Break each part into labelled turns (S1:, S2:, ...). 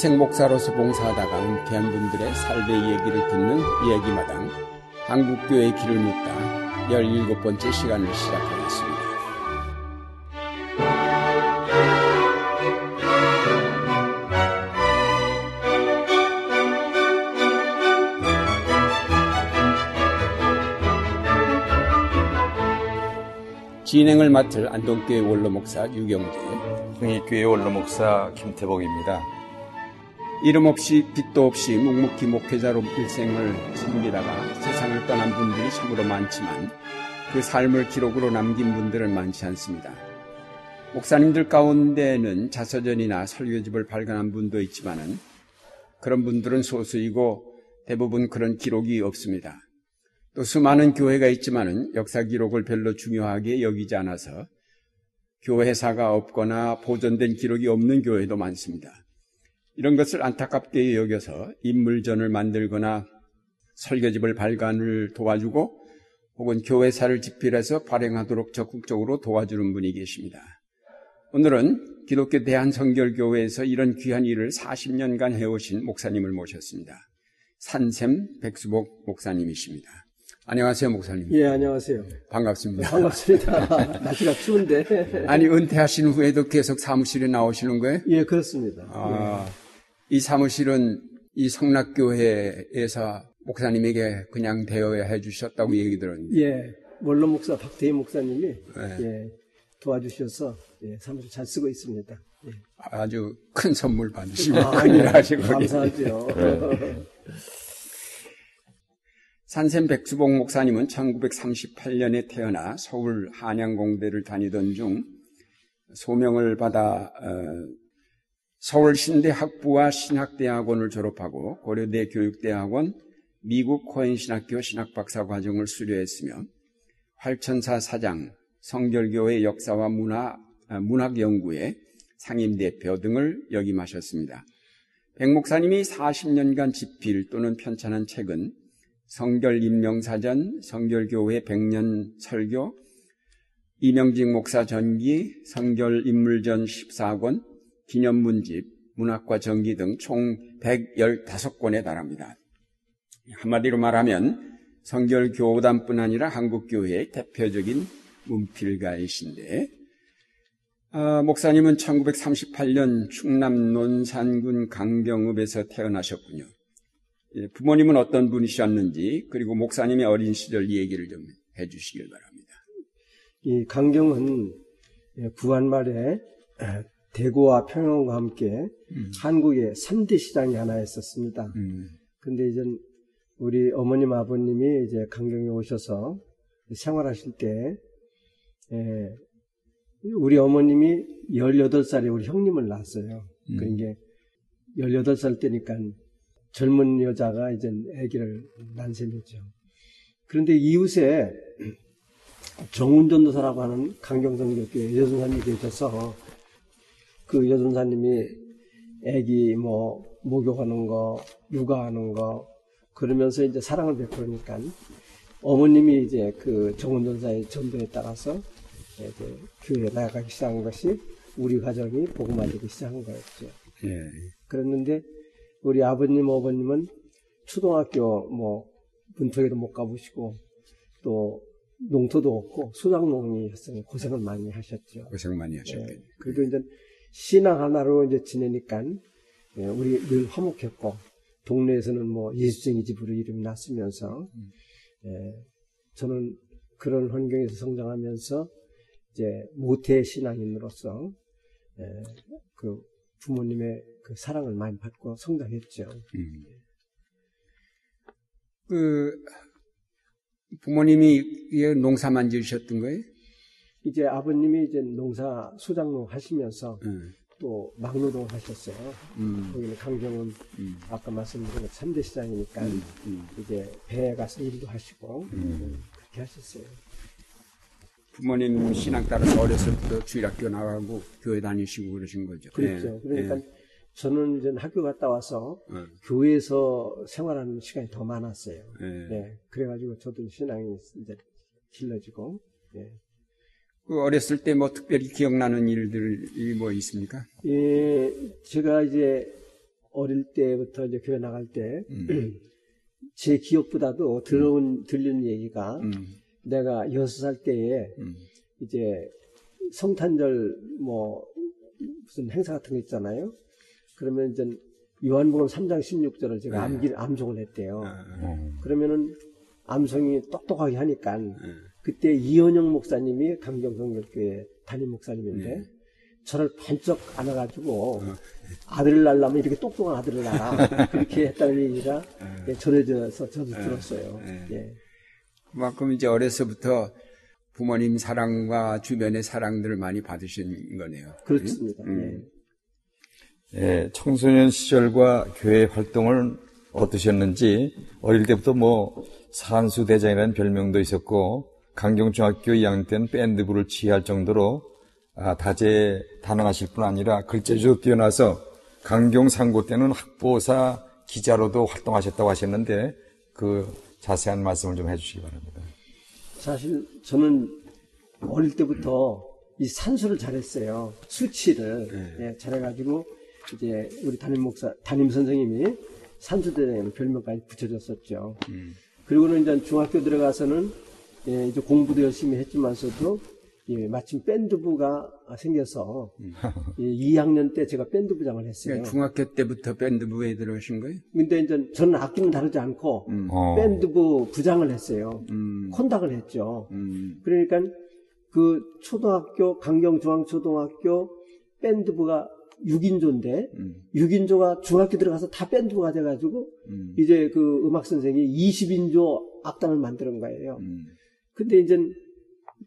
S1: 인생 목사로서 봉사하다가 은퇴한 분들의 삶의 얘기를 듣는 이야기마당 한국교회의 길을 묻다 17번째 시간을 시작하겠습니다. 진행을 맡을 안동교회 원로 목사 유경재,
S2: 흥익교회 원로 목사 김태복입니다.
S1: 이름 없이 빛도 없이 묵묵히 목회자로 일생을 섬기다가 세상을 떠난 분들이 참으로 많지만 그 삶을 기록으로 남긴 분들은 많지 않습니다. 목사님들 가운데는 자서전이나 설교집을 발간한 분도 있지만은 그런 분들은 소수이고 대부분 그런 기록이 없습니다. 또 수많은 교회가 있지만은 역사 기록을 별로 중요하게 여기지 않아서 교회사가 없거나 보존된 기록이 없는 교회도 많습니다. 이런 것을 안타깝게 여겨서 인물전을 만들거나 설교집을 발간을 도와주고 혹은 교회사를 집필해서 발행하도록 적극적으로 도와주는 분이 계십니다. 오늘은 기독교 대한성결교회에서 이런 귀한 일을 40년간 해오신 목사님을 모셨습니다. 산샘 백수복 목사님이십니다. 안녕하세요, 목사님.
S3: 예, 안녕하세요.
S1: 반갑습니다.
S3: 반갑습니다. 날씨가 추운데.
S1: 아니, 은퇴하신 후에도 계속 사무실에 나오시는 거예요?
S3: 예, 그렇습니다.
S1: 아, 이 사무실은 이 성락교회에서 목사님에게 그냥 대여해 주셨다고 얘기 들었는데.
S3: 예, 원로 목사 박대희 목사님이 예, 도와주셔서 예, 사무실 잘 쓰고 있습니다. 예.
S1: 아주 큰 선물 받으시고
S3: 아,
S1: 큰일
S3: 예,
S1: 하시고.
S3: 감사하죠.
S1: 산샘 백수봉 목사님은 1938년에 태어나 서울 한양공대를 다니던 중 소명을 받아 어, 서울 신대 학부와 신학대학원을 졸업하고 고려대 교육대학원 미국 코엔 신학교 신학박사 과정을 수료했으며 활천사 사장, 성결교회 역사와 문화, 아, 문학 연구회 상임 대표 등을 역임하셨습니다. 백 목사님이 40년간 집필 또는 편찬한 책은 성결인명사전, 성결교회 백년 설교, 이명직 목사 전기, 성결 인물전 14권, 기념문집, 문학과 전기 등 총 115권에 달합니다. 한마디로 말하면 성결 교단뿐 아니라 한국 교회의 대표적인 문필가이신데, 아, 목사님은 1938년 충남 논산군 강경읍에서 태어나셨군요. 예, 부모님은 어떤 분이셨는지 그리고 목사님의 어린 시절 얘기를 좀 해주시길 바랍니다.
S3: 이 강경은 부활 말에 대구와 평양과 함께 음. 한국의 3대 시장이 하나 있었습니다. 음. 근데 이제 우리 어머님 아버님이 이제 강경에 오셔서 생활하실 때 예, 우리 어머님이 18살에 우리 형님을 낳았어요. 음. 그러니까 18살 때니까 젊은 여자가 이제 아기를 낳은 셈이죠. 그런데 이웃에 정운전도사라고 하는 강경성교회 여전사님이 계셔서 그 여전사님이 아기 뭐 목욕하는 거, 육아하는 거 그러면서 이제 사랑을 베풀으니까 어머님이 이제 그 정운전사의 전도에 따라서 이제 교회에 나가기 시작한 것이 우리 가정이 복음 알리기 시작한 거였죠. 예. 그랬는데 우리 아버님, 어머님은 초등학교 뭐 문턱에도 못 가보시고 또 농토도 없고 소작농이었으니 고생을 많이 하셨죠.
S1: 고생 많이 하셨겠네. 예,
S3: 그리고 이제 신앙 하나로 이제 지내니까 예, 우리 늘 화목했고 동네에서는 뭐 예수쟁이 집으로 이름이 났으면서 음. 예, 저는 그런 환경에서 성장하면서 이제 모태 신앙인으로서 예, 그 부모님의 그 사랑을 많이 받고 성장했죠. 음.
S1: 그 부모님이 농사만 지으셨던 거예요?
S3: 이제 아버님이 이제 농사 수장농 하시면서 음. 또 막노동 하셨어요. 음. 거기는 강경은 음. 아까 말씀드린 것 3대 시장이니까 음. 음. 이제 배에 가서 일도 하시고 음. 그렇게 하셨어요.
S1: 부모님 신앙 따라서 어렸을 때부터 주일학교 나가고 교회 다니시고 그러신 거죠.
S3: 그렇죠. 예. 그러니까 예. 저는 이제 학교 갔다 와서 예. 교회에서 생활하는 시간이 더 많았어요. 예. 예. 그래가지고 저도 신앙이 이제 길러지고. 예.
S1: 그 어렸을 때 뭐 특별히 기억나는 일들이 뭐 있습니까?
S3: 예, 제가 이제 어릴 때부터 이제 교회 나갈 때,
S1: 음.
S3: 제 기억보다도 들어온, 들리는 얘기가,
S1: 음.
S3: 내가 여섯 살 때에,
S1: 음.
S3: 이제 성탄절 뭐, 무슨 행사 같은 거 있잖아요. 그러면 이제 요한복음 3장 16절을 제가
S1: 네.
S3: 암기, 암송을 했대요.
S1: 아,
S3: 그러면은 암송이 똑똑하게 하니까,
S1: 음.
S3: 그때 이현영 목사님이 강경성교회 담임 목사님인데
S1: 네.
S3: 저를 반쪽 안아가지고 아들을 낳으려면 이렇게 똑똑한 아들을 낳아 그렇게 했다는 얘기가 예, 전해져서 저도 들었어요.
S1: 네.
S3: 예.
S1: 그만큼 이제 어려서부터 부모님 사랑과 주변의 사랑들을 많이 받으신 거네요.
S3: 그렇습니다.
S1: 음.
S2: 예, 청소년 시절과 교회 활동을 어떠셨는지 어릴 때부터 뭐 산수대장이라는 별명도 있었고 강경중학교 2학년 때는 밴드부를 지휘할 정도로 아, 다재다능하실 뿐 아니라 글재주도 뛰어나서 강경상고 때는 학보사 기자로도 활동하셨다고 하셨는데 그 자세한 말씀을 좀 해주시기 바랍니다.
S3: 사실 저는 어릴 때부터 이 산수를 잘했어요. 수치를 예, 잘해가지고 이제 우리 담임 목사 담임 선생님이 산수대라는 별명까지 붙여줬었죠. 그리고는 이제 중학교 들어가서는 예, 이제 공부도 열심히 했지만서도 예, 마침 밴드부가 생겨서 예, 2학년 때 제가 밴드부장을 했어요.
S1: 그러니까 중학교 때부터 밴드부에 들어오신 거예요?
S3: 근데 이제 저는 악기는 다루지 않고
S2: 어.
S3: 밴드부 부장을 했어요.
S1: 음.
S3: 콘닥을 했죠.
S1: 음.
S3: 그러니까 그 초등학교 강경중앙초등학교 밴드부가 6인조인데
S1: 음.
S3: 6인조가 중학교 들어가서 다 밴드부가 돼가지고
S1: 음.
S3: 이제 그 음악 선생이 20인조 악단을 만드는 거예요.
S1: 음.
S3: 근데 이제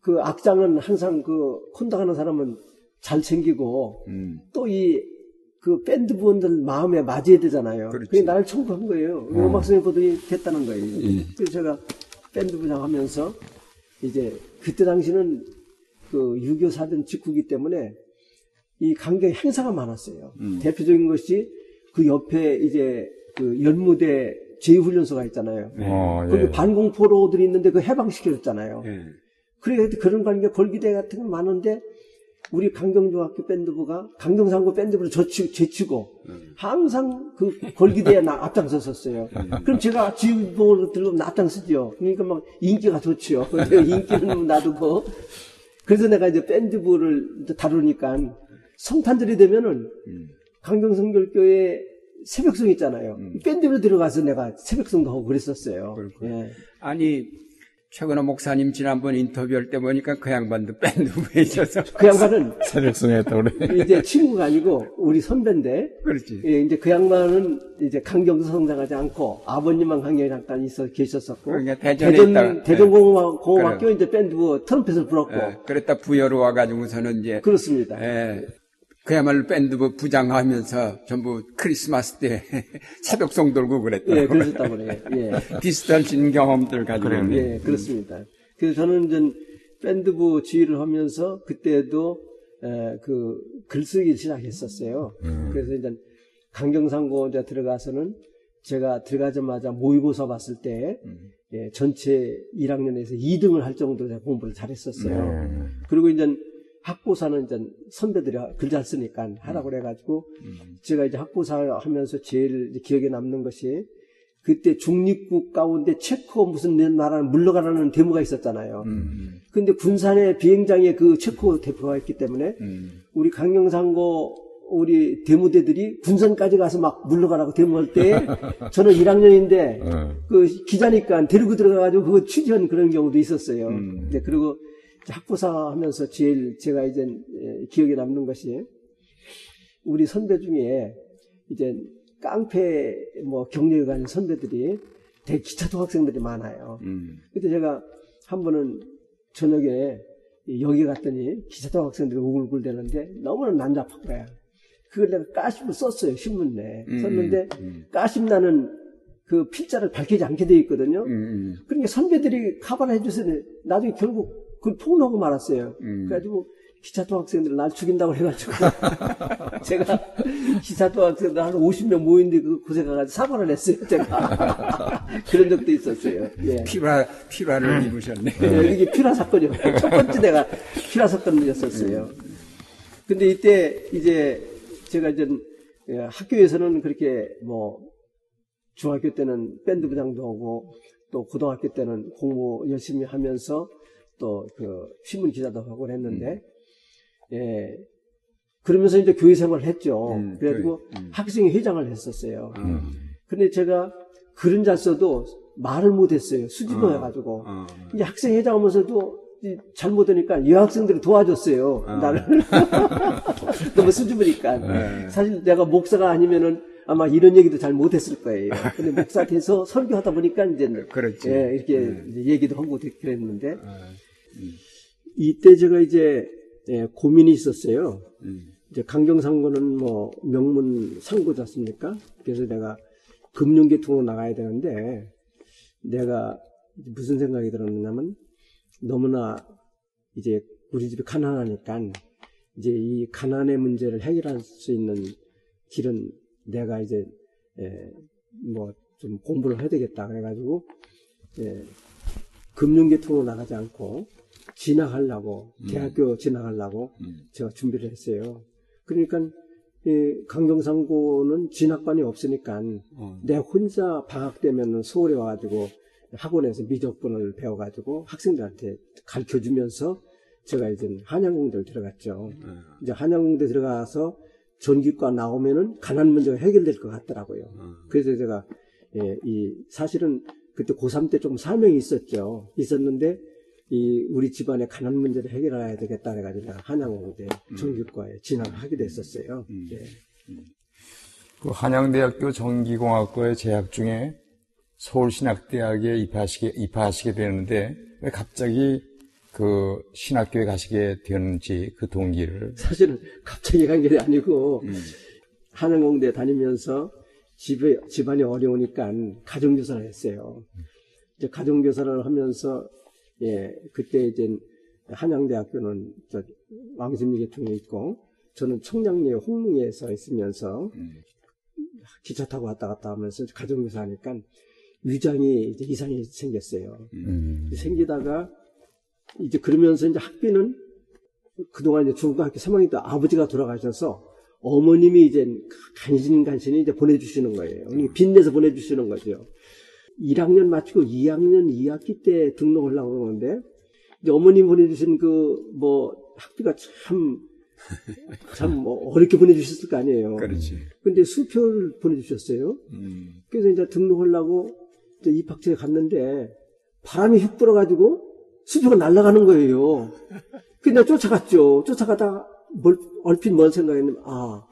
S3: 그 악장은 항상 그 콘닥하는 사람은 잘 챙기고
S1: 음.
S3: 또이그 밴드 부원들 마음에 맞아야 되잖아요.
S1: 그렇지.
S3: 그게 나를 청구한 거예요. 음악 선생님 보더니 됐다는 거예요. 그래서 제가 밴드 부장 하면서 이제 그때 당시는 그 6.25 사전 직후기 때문에 이 강경 행사가 많았어요. 대표적인 것이 그 옆에 이제 그 연무대 제2훈련소가 있잖아요.
S2: 어,
S3: 거기
S2: 예.
S3: 반공포로들이 있는데 그 해방시켜줬잖아요.
S1: 예.
S3: 그래 그런 관계 골기대 같은 게 많은데 우리 강경중학교 밴드부가 강경상고 밴드부를 제치, 제치고 항상 그 골기대에 나 앞장섰었어요. 그럼 제가 지휘봉을 들고 앞장서죠. 그러니까 막 인기가 좋죠. 인기는 놔두고 그래서 내가 이제 밴드부를 다루니까 성탄절이 되면은 강경성결교회 새벽송 있잖아요. 밴드로 들어가서 내가 새벽송도 하고 그랬었어요. 예.
S1: 아니 최근호 목사님 지난번 인터뷰할 때 보니까 그 양반도 밴드부에 있어서
S3: 그 양반은
S2: 새벽송에 했다고 그래.
S3: 이제 친구가 아니고 우리 선배인데
S1: 그렇지.
S3: 예, 이제 그 양반은 이제 강경도 성장하지 않고 아버님만 강경에 잠깐 있어 계셨었고
S1: 그러니까 대전에
S3: 대전
S1: 있다가,
S3: 대전공학교
S1: 그래.
S3: 이제 밴드 트럼펫을 불었고
S1: 예, 그랬다 부여로 와가지고서는 이제
S3: 그렇습니다.
S1: 예, 그야말로 밴드부 부장하면서 전부 크리스마스 때 새벽송 돌고 그랬더라고요.
S3: 예, 그러셨다고 그래요. 예.
S1: 비슷하신 경험들 가지고
S2: 그래요.
S3: 예, 그렇습니다. 그래서 저는 이제 밴드부 지휘를 하면서 그때도 에, 그 글쓰기 시작했었어요. 그래서 이제 강경상고 이제 들어가서는 제가 들어가자마자 모의고사 봤을 때 예, 전체 1학년에서 2등을 할 정도로 제가 공부를 잘했었어요. 그리고 이제 학부사는 이제 선배들이 글잘 쓰니까 하라고 그래가지고 제가 이제 학부사 하면서 제일 기억에 남는 것이 그때 중립국 가운데 체코 무슨 나라를 물러가라는 데모가 있었잖아요. 근데 군산의 비행장에 그 체코 대표가 있기 때문에 우리 강경상고 우리 데모대들이 군산까지 가서 막 물러가라고 데모할 때 저는 1학년인데 그 기자니까 데리고 들어가가지고 그거 취재한 그런 경우도 있었어요. 네, 그리고 학부사 하면서 제일 제가 이제 예, 기억에 남는 것이 우리 선배 중에 이제 깡패 뭐 경력이 가는 선배들이 되게 기차도 학생들이 많아요.
S1: 음.
S3: 그때 제가 한 번은 저녁에 여기 갔더니 기차도 학생들이 우글우글 대는데 너무나 난잡한 거야. 그걸 내가 까십을 썼어요, 신문에.
S1: 음,
S3: 썼는데,
S1: 음.
S3: 까십 나는 그 필자를 밝히지 않게 돼 있거든요.
S1: 음, 음.
S3: 그러니까 선배들이 카바를 해줘서 나중에 결국 그걸 폭로하고 말았어요.
S1: 음.
S3: 그래가지고 기차도 학생들 날 죽인다고 해가지고 제가 기차도 학생들 한 50명 모인데 그 곳에 가가지고 사과를 했어요. 제가 그런 적도 있었어요. 예.
S1: 필화 필화를 입으셨네.
S3: 예, 이게 피라 사건이었어요. 첫 번째 내가 피라 사건이었었어요. 근데 이때 이제 제가 이제 예, 학교에서는 그렇게 뭐 중학교 때는 밴드 부장도 하고 또 고등학교 때는 공부 열심히 하면서 또 그 신문 기자도 하고 했는데 예 그러면서 이제 교회 생활을 했죠.
S1: 음,
S3: 그래가지고
S1: 음.
S3: 학생 회장을 했었어요.
S1: 음.
S3: 근데 제가 잘 써도 말을 못했어요. 수줍어해가지고
S1: 어.
S3: 이제 학생 회장 하면서도 이 잘못하니까 여학생들이 도와줬어요.
S1: 어.
S3: 나를 너무 수줍으니까
S1: 네.
S3: 사실 내가 목사가 아니면은 아마 이런 얘기도 잘 못했을 거예요. 근데 목사 돼서 설교하다 보니까 이제
S1: 그렇지.
S3: 예, 이렇게
S1: 네.
S3: 이제 얘기도 하고 그랬는데
S1: 어.
S3: 이때 제가 이제 예, 고민이 있었어요.
S1: 음.
S3: 이제 강경상고는 뭐 명문 상고지 않습니까? 그래서 내가 금융계통으로 나가야 되는데 내가 무슨 생각이 들었냐면 너무나 이제 우리 집이 가난하니까 이제 이 가난의 문제를 해결할 수 있는 길은 내가 이제 뭐좀 공부를 해야 되겠다 그래가지고 예, 금융계통으로 나가지 않고 진학하려고 대학교 진학하려고
S1: 음.
S3: 제가 준비를 했어요. 그러니까 이 강경상고는 진학반이 없으니까
S1: 어.
S3: 내 혼자 방학 되면 서울에 와가지고 학원에서 미적분을 배워가지고 학생들한테 가르쳐 주면서 제가 이제 한양공대를 들어갔죠.
S1: 어.
S3: 이제 한양공대 들어가서 전기과 나오면은 가난 문제가 해결될 것 같더라고요.
S1: 어.
S3: 그래서 제가 예, 이 사실은 그때 고3 때좀 사명이 있었죠. 있었는데 이 우리 집안의 가난 문제를 해결해야 되겠다 해가지고 내가 한양공대 전기과에 진학을 하게 됐었어요.
S1: 음.
S3: 예.
S2: 그 한양대학교 전기공학과에 재학 중에 서울신학대학에 입학하시게, 입학하시게 되는데 왜 갑자기 그 신학교에 가시게 되었는지 그 동기를
S3: 사실은 갑자기 간 게 아니고
S1: 음.
S3: 한양공대 다니면서 집에 집안이 어려우니까 가정교사를 했어요. 이제 가정교사를 하면서 예 그때 이제 한양대학교는 저 왕십리 계통에 있고 저는 청량리에 홍릉에서 있으면서
S1: 음.
S3: 기차 타고 왔다 갔다 하면서 가정교사 하니까 위장이 이제 이상이 생겼어요.
S2: 음.
S3: 생기다가 이제 그러면서 이제 학비는 그동안 이제 중고등학교 3학년 때 아버지가 돌아가셔서 어머님이 이제 간신간신히 이제 보내주시는 거예요. 빚내서 보내주시는 거죠. 1학년 마치고 2학년 2학기 때 등록하려고 그러는데 이제 어머님 보내주신 그 뭐 학비가 참, 참뭐 어렵게 보내주셨을 거 아니에요.
S1: 그렇지.
S3: 근데 수표를 보내주셨어요.
S1: 음.
S3: 그래서 이제 등록하려고 이제 입학처에 갔는데 바람이 휙 불어가지고 수표가 날아가는 거예요. 그냥 쫓아갔죠. 쫓아가다가 뭘, 얼핏 뭔 생각했냐면, 아,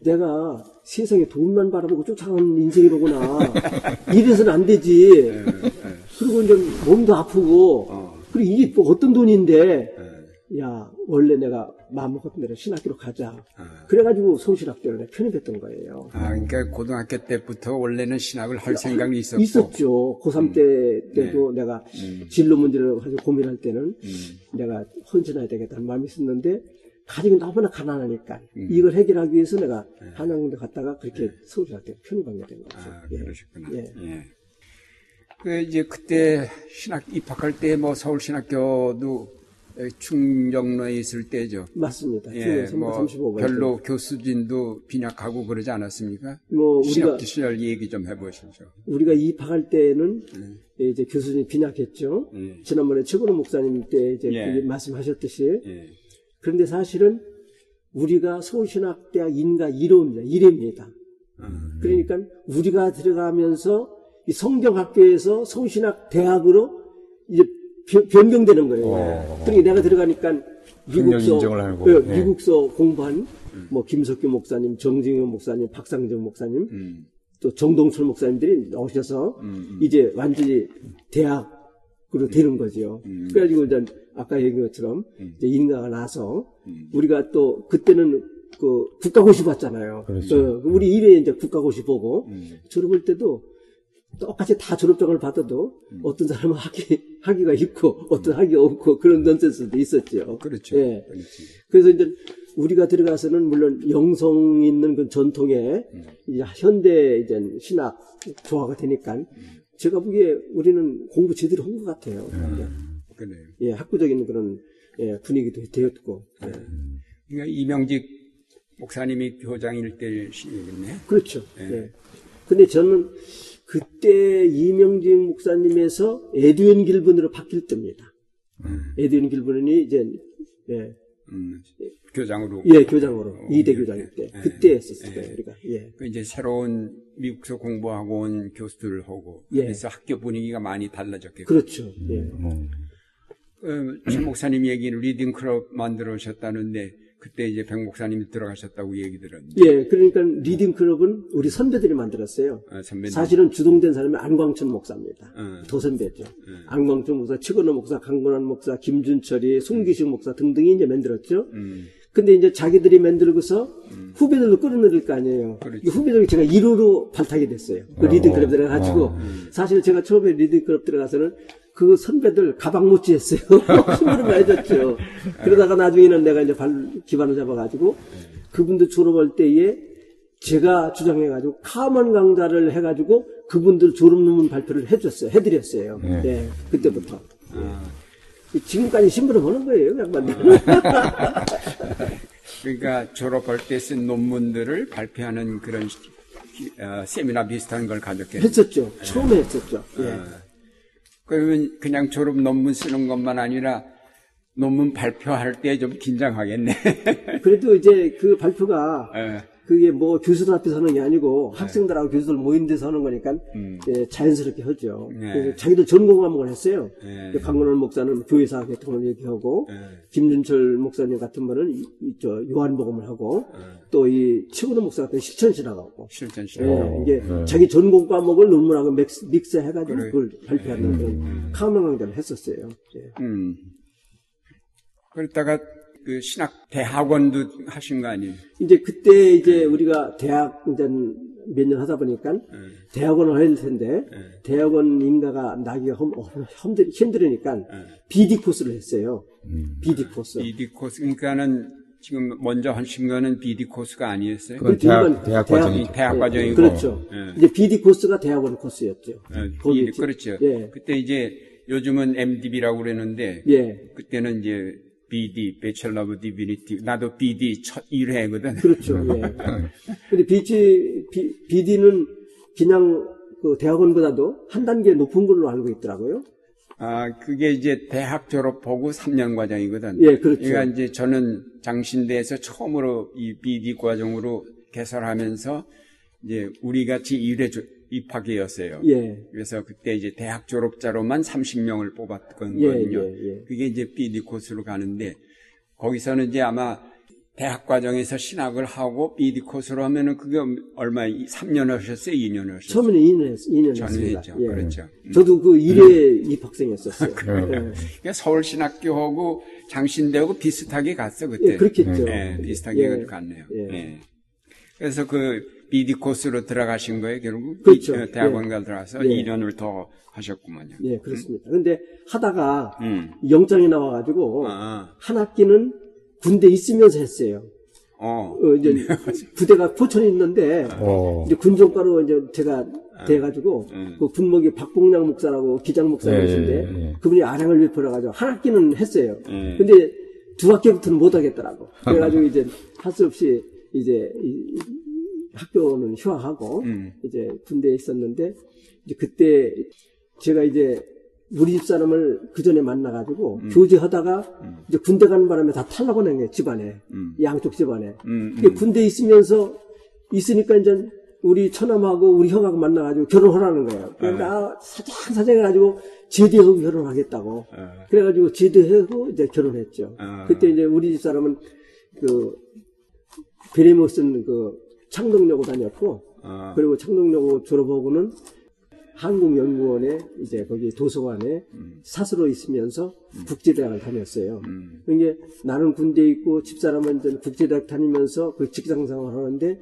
S3: 내가 세상에 돈만 바라보고 쫓아가는 인생이로구나. 이래서는 안 되지. 그리고 이제 몸도 아프고,
S1: 어.
S3: 그리고 이게 또 어떤 돈인데,
S1: 예.
S3: 야, 원래 내가 마음 먹었던 대로 신학교로 가자.
S1: 아.
S3: 그래가지고 서울신학교를 편입했던 거예요.
S1: 아, 그러니까 고등학교 때부터 원래는 신학을 할 생각이 있었고.
S3: 있었죠. 고3 때, 때도 내가
S1: 음.
S3: 진로 문제를 가지고 고민할 때는
S1: 음.
S3: 내가 헌신해야 되겠다는 마음이 있었는데 가족이 너무나 가난하니까
S1: 음.
S3: 이걸 해결하기 위해서 내가 한양군대 갔다가 그렇게 서울대 학교 편입하게 된 거죠.
S1: 아,
S3: 예.
S1: 그러셨구나.
S3: 예.
S1: 예. 그 이제 그때 신학 입학할 때 뭐 서울 신학교도 충정로에 있을 때죠.
S3: 맞습니다.
S1: 예, 뭐
S3: 35번.
S1: 별로 교수진도 빈약하고 그러지 않았습니까?
S3: 뭐 우리가
S1: 신학 시절 얘기 좀 해보시죠.
S3: 우리가 입학할 때는
S1: 음.
S3: 이제 교수님 빈약했죠.
S1: 예.
S3: 지난번에 최고로 목사님 때 이제
S1: 예.
S3: 그 말씀하셨듯이
S1: 예.
S3: 그런데 사실은 우리가 서울신학대학 인가 1호입니다. 1회입니다.
S1: 음.
S3: 그러니까 우리가 들어가면서 이 성경학교에서 서울신학 대학으로 이제 변- 변경되는 거예요.
S2: 어.
S3: 그러니까 내가 들어가니까 미국서 예,
S2: 예.
S3: 미국서 공부한 뭐 김석규 목사님, 정진영 목사님, 박상정 목사님,
S1: 음.
S3: 또 정동철 목사님들이 오셔서
S1: 음.
S3: 이제 완전히 대학으로 되는 거죠.
S1: 음.
S3: 그래가지고 이제 아까 얘기한 것처럼
S1: 음.
S3: 이제 인가가 나서
S1: 음.
S3: 우리가 또 그때는 그 국가고시 봤잖아요.
S2: 그렇죠.
S3: 어, 우리 일회 이제 국가고시 보고
S1: 음.
S3: 졸업할 때도 똑같이 다 졸업장을 받아도
S1: 음.
S3: 어떤 사람은 학위, 학위가 있고 어떤 학위가 없고 그런 넌센스도 있었죠.
S1: 그렇죠.
S3: 예.
S1: 그렇지.
S3: 그래서 이제 우리가 들어가서는 물론 영성 있는 그 전통의
S1: 음.
S3: 이제 현대 이제 신학 조화가 되니까
S1: 음.
S3: 제가 보기에 우리는 공부 제대로 한 것 같아요.
S1: 그래요.
S3: 예, 학구적인 그런 예, 분위기도 되었고. 예.
S1: 그러니까 이명직 목사님이 교장일 때시겠네.
S3: 그렇죠. 예. 근데 저는 그때 이명진 목사님에서 에드윈 길분으로 바뀔 때입니다. 에드윈 길보른이 이제 예,
S1: 음, 교장으로.
S3: 예 교장으로
S1: 어,
S3: 이대
S1: 예,
S3: 교장일 때
S1: 예,
S3: 그때
S1: 예.
S3: 했었어요. 우리가 예.
S1: 그 이제 새로운 미국에서 공부하고 온 교수들을 하고
S3: 예.
S1: 그래서 학교 분위기가 많이 달라졌겠고.
S3: 그렇죠. 예.
S1: 어, 최 목사님 얘기는 reading club 만들어 오셨다는데 그때 이제 백 목사님이 들어가셨다고 얘기 들었는데
S3: 예, 그러니까 reading club은 우리 선배들이 만들었어요.
S1: 어, 선배님.
S3: 사실은 주동된 사람이 안광천 목사입니다.
S1: 어.
S3: 도선배죠. 안광천 목사, 최건호 목사, 강건환 목사, 김준철이, 송기식 목사 등등이 이제 만들었죠.
S1: 음,
S3: 근데 이제 자기들이 만들고서 후배들도 끌어들일 거 아니에요.
S1: 그렇죠.
S3: 이 후배들이 제가 1호로 발탁이 됐어요. 그 reading club 들어가가지고. 사실 제가 처음에 reading club 들어가서는 그 선배들 가방모찌 했어요. 힘을 많이 줬죠. 그러다가 나중에는 내가 이제 발, 기반을 잡아가지고 그분들 졸업할 때에 제가 주장해가지고 카먼 강좌를 해가지고 그분들 졸업 논문 발표를 해줬어요. 해드렸어요. 네. 그때부터. 지금까지 신부를 보는 거예요, 양반들.
S1: 그러니까 졸업할 때 쓴 논문들을 발표하는 그런 어, 세미나 비슷한 걸 가졌겠네요.
S3: 했었죠. 처음에 했었죠. 예.
S1: 그러면 그냥 졸업 논문 쓰는 것만 아니라 논문 발표할 때 좀 긴장하겠네.
S3: 그래도 이제 그 발표가
S1: 예.
S3: 그게 뭐 교수들 앞에서 하는 게 아니고 학생들하고 교수들 모인 데서 하는 거니까 예, 자연스럽게 하죠.
S1: 네.
S3: 그래서 자기들 전공 과목을 했어요.
S1: 네.
S3: 그 강건원 목사는 교회사 같은 걸 얘기하고
S1: 네.
S3: 김준철 목사님 같은 분은 이, 이, 저 요한복음을 하고
S1: 네.
S3: 또이 최근호 목사 같은 실천 신학하고
S1: 실전
S3: 예,
S1: 시간.
S3: 이게 자기 전공 과목을 논문하고 믹스, 믹스해가지고
S1: 그래.
S3: 그걸 발표하는 그런 카멘 강좌를 했었어요. 예.
S1: 음. 그러다가 그 신학 대학원도 하신 거 아니에요?
S3: 이제 그때 이제 우리가 대학 이제 몇 년 하다 보니까 대학원을 해야 될 텐데 대학원 인가가 나기가 험, 어, 힘들, 힘들으니까 BD 코스를 했어요. BD 코스.
S1: BD 코스 그러니까는 지금 먼저 하신 거는 BD 코스가 아니었어요?
S2: 그건
S3: 그
S2: 대학, 대학
S3: 대학-
S2: 과정이죠.
S1: 대학
S3: 예,
S1: 과정이고.
S3: 그렇죠.
S1: 예.
S3: 이제 BD 코스가 대학원 코스였죠.
S1: 어,
S3: 거기
S1: BD, 그렇죠.
S3: 예.
S1: 그때 이제 요즘은 MDB라고 그러는데
S3: 예.
S1: 그때는 이제 BD, Bachelor of Divinity. 나도 BD 첫 1회거든.
S3: 그렇죠. 예. 근데 BD, BD는 그냥 그 대학원보다도 한 단계 높은 걸로 알고 있더라고요.
S1: 아, 그게 이제 대학 졸업하고 3년 과정이거든.
S3: 예, 그렇죠.
S1: 그러니까 이제 저는 장신대에서 처음으로 이 BD 과정으로 개설하면서 이제 우리 같이 1회 입학이었어요.
S3: 예.
S1: 그래서 그때 이제 대학 졸업자로만 30명을 뽑았거든요.
S3: 예, 예, 예.
S1: 그게 이제 BD 코스로 가는데 거기서는 이제 아마 대학 과정에서 신학을 하고 BD 코스로 하면은 그게 얼마 3년 하셨어요, 2년 하셨어요?
S3: 처음에는 2년, 했, 2년
S1: 저는
S3: 했습니다.
S1: 했죠.
S3: 예.
S1: 그렇죠. 음.
S3: 저도 그 1회 입학생이었었어요. 예.
S1: 그러니까 서울 신학교하고 장신대하고 비슷하게 갔어 그때.
S3: 예, 그렇겠죠.
S1: 예, 비슷하게
S3: 예.
S1: 갔네요.
S3: 예.
S1: 예. 그래서 그 BD 코스로 들어가신 거예요, 결국?
S3: 그렇죠.
S1: 이- 어, 대학원가 들어가서
S3: 예.
S1: 2년을 더 하셨구만요.
S3: 예, 그렇습니다. 근데 하다가
S1: 음.
S3: 영장이 나와가지고
S1: 아,
S3: 한 학기는 군대 있으면서 했어요.
S1: 어.
S3: 어, 이제 부대가 포천에 있는데
S2: 어.
S3: 이제 군종과로 이제 제가 돼가지고
S1: 음.
S3: 그 군목이 박봉량 목사라고 기장 목사님이신데
S2: 예, 예, 예.
S3: 그분이 아량을 베풀어가지고 한 학기는 했어요.
S1: 예.
S3: 근데 두 학기부터는 못 하겠더라고. 그래가지고 이제 할 수 없이 이제 학교는 휴학하고
S1: 음.
S3: 이제 군대에 있었는데 이제 그때 제가 이제 우리 집 사람을 그 전에 만나가지고
S1: 음.
S3: 교제하다가 이제 군대 가는 바람에 다 탈락을 한 거예요 집안에
S1: 음.
S3: 양쪽 집안에.
S1: 음,
S3: 근데 군대 에 있으면서 있으니까 이제 우리 처남하고 우리 형하고 만나가지고 결혼하라는 거예요. 그래서
S1: 네.
S3: 나 사장 사장 해가지고 제대하고 결혼하겠다고.
S1: 어.
S3: 그래가지고 제대하고 이제 결혼했죠.
S1: 어.
S3: 그때 이제 우리 집 사람은 그 베레모슨 그 창동여고 다녔고
S1: 어.
S3: 그리고 창동여고 졸업하고는 한국연구원에 이제 거기 도서관에 사수로 있으면서 국제대학을 다녔어요.
S1: 음.
S3: 이게 나는 군대에 있고 집사람은 이제 국제대학 다니면서 그 직장생활 하는데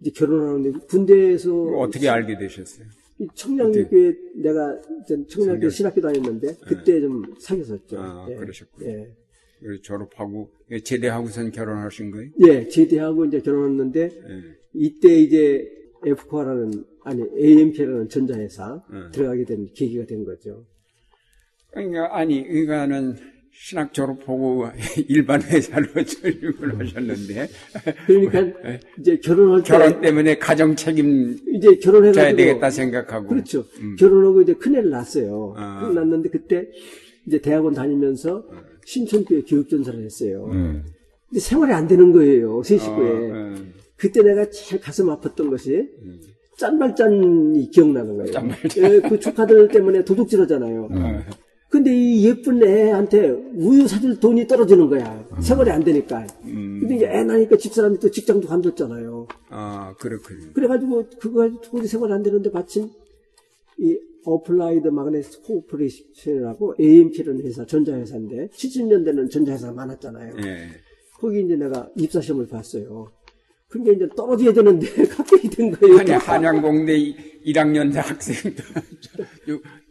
S3: 이제 결혼하는데 군대에서
S1: 어떻게 알게 되셨어요?
S3: 이 청량교회 내가 청량교
S1: 청량-
S3: 신학교 다녔는데 그때 좀 사귀었었죠.
S1: 아,
S3: 예.
S1: 그러셨군요.
S3: 예.
S1: 그래서 졸업하고 제대하고선 결혼하신 거예요?
S3: 예, 제대하고 이제 결혼했는데
S1: 예.
S3: 이때 이제 에프코아라는 아니 AMP라는 전자회사
S1: 음.
S3: 들어가게 된 계기가 된 거죠.
S1: 그러니까 아니 그러니까는 신학 졸업하고 일반 회사로 전입을 하셨는데
S3: 그러니까 이제 결혼할 때
S1: 결혼 때문에 가정 책임
S3: 이제 결혼해가지고
S1: 져야 되겠다 생각하고
S3: 그렇죠. 결혼하고 이제 큰애를 낳았어요.
S1: 아.
S3: 낳았는데 그때 이제 대학원 다니면서 신촌교회 교육전사를 했어요.
S2: 음.
S3: 근데 생활이 안 되는 거예요. 세 식구에.
S1: 어, 어.
S3: 그때 내가 제일 가슴 아팠던 것이 장발장이 기억나는 거예요.
S1: 장발장.
S3: 예, 그 조카들 때문에 도둑질 하잖아요. 근데 이 예쁜 애한테 우유 사줄 돈이 떨어지는 거야. 생활이 안 되니까. 근데 이제 애 나니까 집사람이 또 직장도 관뒀잖아요.
S1: 아 그렇군요.
S3: 그래가지고 그거 가지고 도저히 생활이 안 되는데 마침 이 Applied Magnetics Corporation이라고 AMP라는 회사, 전자회사인데 70년대는 전자회사가 많았잖아요.
S1: 예.
S3: 거기 이제 내가 입사 시험을 봤어요. 그러니까 이제 떨어져야 되는데 합격이 된 거예요.
S1: 아니 한양공대 1학년 학생도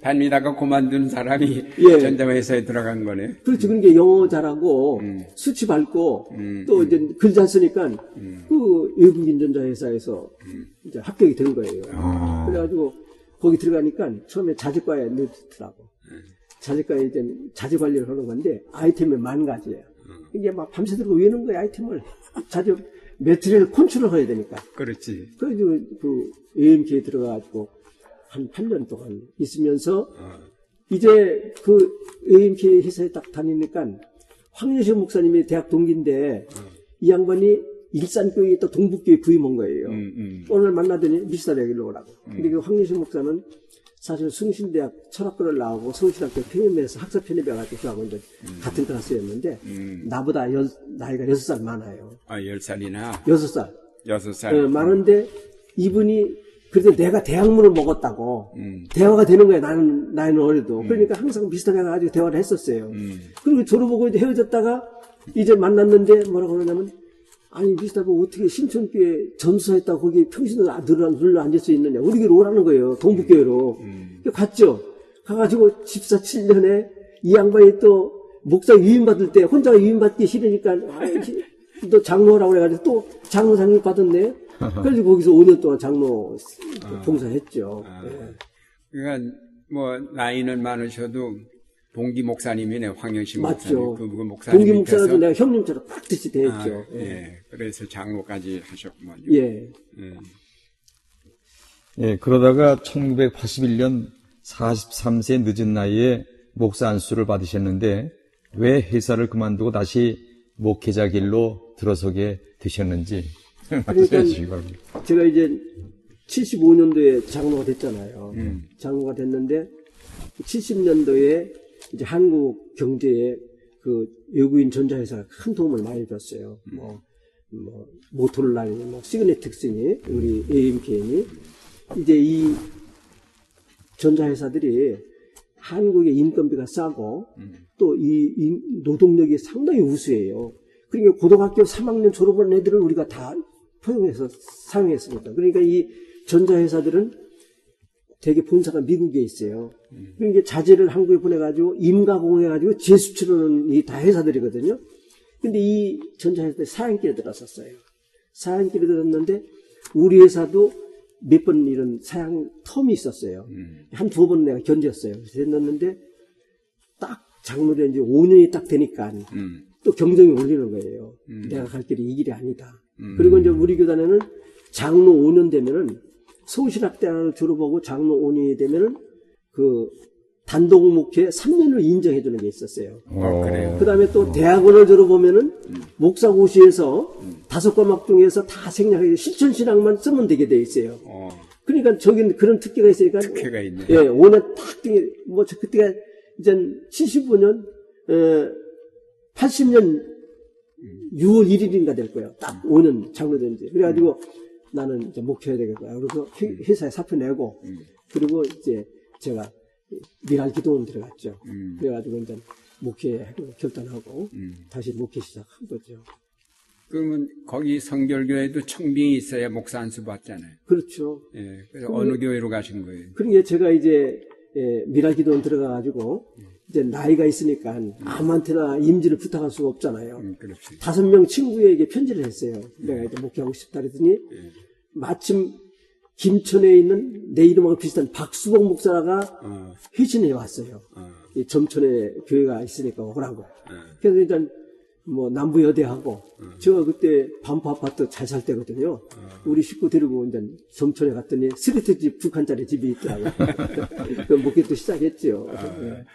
S1: 다니다가 그만둔 사람이
S3: 예.
S1: 전자회사에 들어간 거네.
S3: 그렇지. 그러니까 영어 잘하고 수치 밟고 또 이제 글 잘 쓰니까 그 외국인 전자회사에서 이제 합격이 된 거예요. 그래가지고 거기 들어가니까 처음에 자재과에 넣더라고. 자재과에 이제 자재 관리를 하는 건데 아이템이 만 가지예요. 이게 막 밤새도록 외우는 거야 아이템을 자재 매트리를 컨트롤 해야 되니까.
S1: 그렇지.
S3: 그래가지고 그 AMK에 들어가가지고 한 8년 동안 있으면서 이제 그 AMK 회사에 딱 다니니까 황여식 목사님이 대학 동기인데 이 양반이 일산교회에 있다 동북교회 부임한 거예요.
S1: 음, 음.
S3: 오늘 만나더니 미스터리아 길로 오라고. 근데 그 황여식 목사는 사실 숭신대학 철학과를 나오고 서울신학교 편입해서 학사 편입해가지고 저하고 이제 같은 클래스였는데 나보다 여- 나이가 여섯 살 많아요.
S1: 아, 열 살이나
S3: 여섯 살.
S1: 여섯 살.
S3: 어, 많은데 이분이 그래도 내가 대학문을 먹었다고
S1: 음.
S3: 대화가 되는 거야 나는 나이는 어려도 그러니까 항상 비슷하게 가지고 대화를 했었어요.
S1: 음.
S3: 그리고 졸업하고 이제 헤어졌다가 이제 만났는데 뭐라고 그러냐면 아니 비슷하고 어떻게 신촌교회 전수했다고 거기 평신도 늘러, 늘러 앉을 수 있느냐 우리 교회로 오라는 거예요 동북교회로
S1: 음.
S3: 갔죠. 가가지고 집사 7년에 이 양반이 또 목사 위임 받을 때 혼자 위임 받기 싫으니까 아이, 또 장로라고 그래가지고 또 장로 상임 받았네. 그래서 거기서 5년 동안 장로 봉사했죠. 예.
S1: 그러니까 뭐 나이는 많으셔도 동기 목사님이네 황영신
S3: 맞죠.
S1: 목사님. 그, 그 목사님
S3: 동기 목사라도 내가 형님처럼 팍듯이 대했죠.
S1: 아,
S3: 예.
S1: 예. 그래서 장로까지 하셨구만요.
S3: 예.
S1: 음.
S2: 예, 그러다가 1981년 43세 늦은 나이에 목사 안수를 받으셨는데 왜 회사를 그만두고 다시 목회자 길로 들어서게 되셨는지 바랍니다.
S3: 제가 이제 75년도에 장로가 됐잖아요.
S1: 음.
S3: 장로가 됐는데 70년도에 이제 한국 경제에 그 외국인 전자회사가 큰 도움을 많이 줬어요. 뭐, 뭐 모토로라니, 뭐 시그네틱스니, 우리 AMK니 이제 이 전자회사들이 한국의 인건비가 싸고 또이 노동력이 상당히 우수해요. 그러니까 고등학교 3학년 졸업한 애들을 우리가 다 포용해서 사용했으니까. 그러니까 이 전자회사들은 되게 본사가 미국에 있어요. 그러니까 자재를 한국에 보내가지고 임가공해가지고 재수출하는 이 다 회사들이거든요. 근데 이 전자회사들이 사양길에 들어섰어요. 사양길에 들었는데 우리 회사도 몇 번 이런 사양 텀이 있었어요. 한두 번 내가 견뎠어요. 그래서 됐는데 딱 장로된 지 5년이 딱 되니까
S1: 음.
S3: 또 경쟁이 올리는 거예요. 내가 갈 길이 이 길이 아니다. 그리고 이제 우리 교단에는 장로 5년 되면은 서울신학대학을 졸업하고 장로 5년이 되면은 그 단독 목회 3년을 인정해 주는 게 있었어요.
S1: 어, 그래요.
S3: 그 다음에 또 대학원을 졸업하면은 목사고시에서 다섯 과목 중에서 다 생략하게 실천 신학만 쓰면 되게 돼 있어요.
S1: 어,
S3: 그러니까 저기는 그런 특기가 있으니까.
S1: 특혜가 있네.
S3: 예, 5년 딱 등에, 뭐, 저 그때가 이제 75년, 에, 80년 6월 1일인가 될 거예요. 딱 5년 장로된 지. 그래가지고 나는 이제 목회해야 되겠다. 그래서 회- 회사에 사표 내고, 그리고 이제 제가 미랄 기도원 들어갔죠. 그래가지고 이제 목회하기로 결단하고, 다시 목회 시작한 거죠.
S1: 그러면 거기 성결교회도 청빙이 있어야 목사 안수 받잖아요.
S3: 그렇죠.
S1: 예. 그래서 어느 교회로 가신 거예요?
S3: 그러니까 제가 이제 예, 미랄 기도원 들어가가지고 이제 나이가 있으니까 아무한테나 임지를 부탁할 수가 없잖아요.
S1: 음.
S3: 다섯 명 친구에게 편지를 했어요. 내가 이제 목회하고 싶다 그랬더니 마침 김천에 있는 내 이름하고 비슷한 박수봉 목사가
S1: 어,
S3: 회신해 왔어요.
S1: 어,
S3: 이 점촌에 교회가 있으니까 오라고.
S1: 어.
S3: 그래서 일단 뭐 남부여대하고 제가 그때 반포 아파트 잘 살 때거든요. 우리 식구 데리고 이제 점촌에 갔더니 슬레이트 집 두 칸짜리 집이 있더라고요. 그 목회도 시작했죠. 예.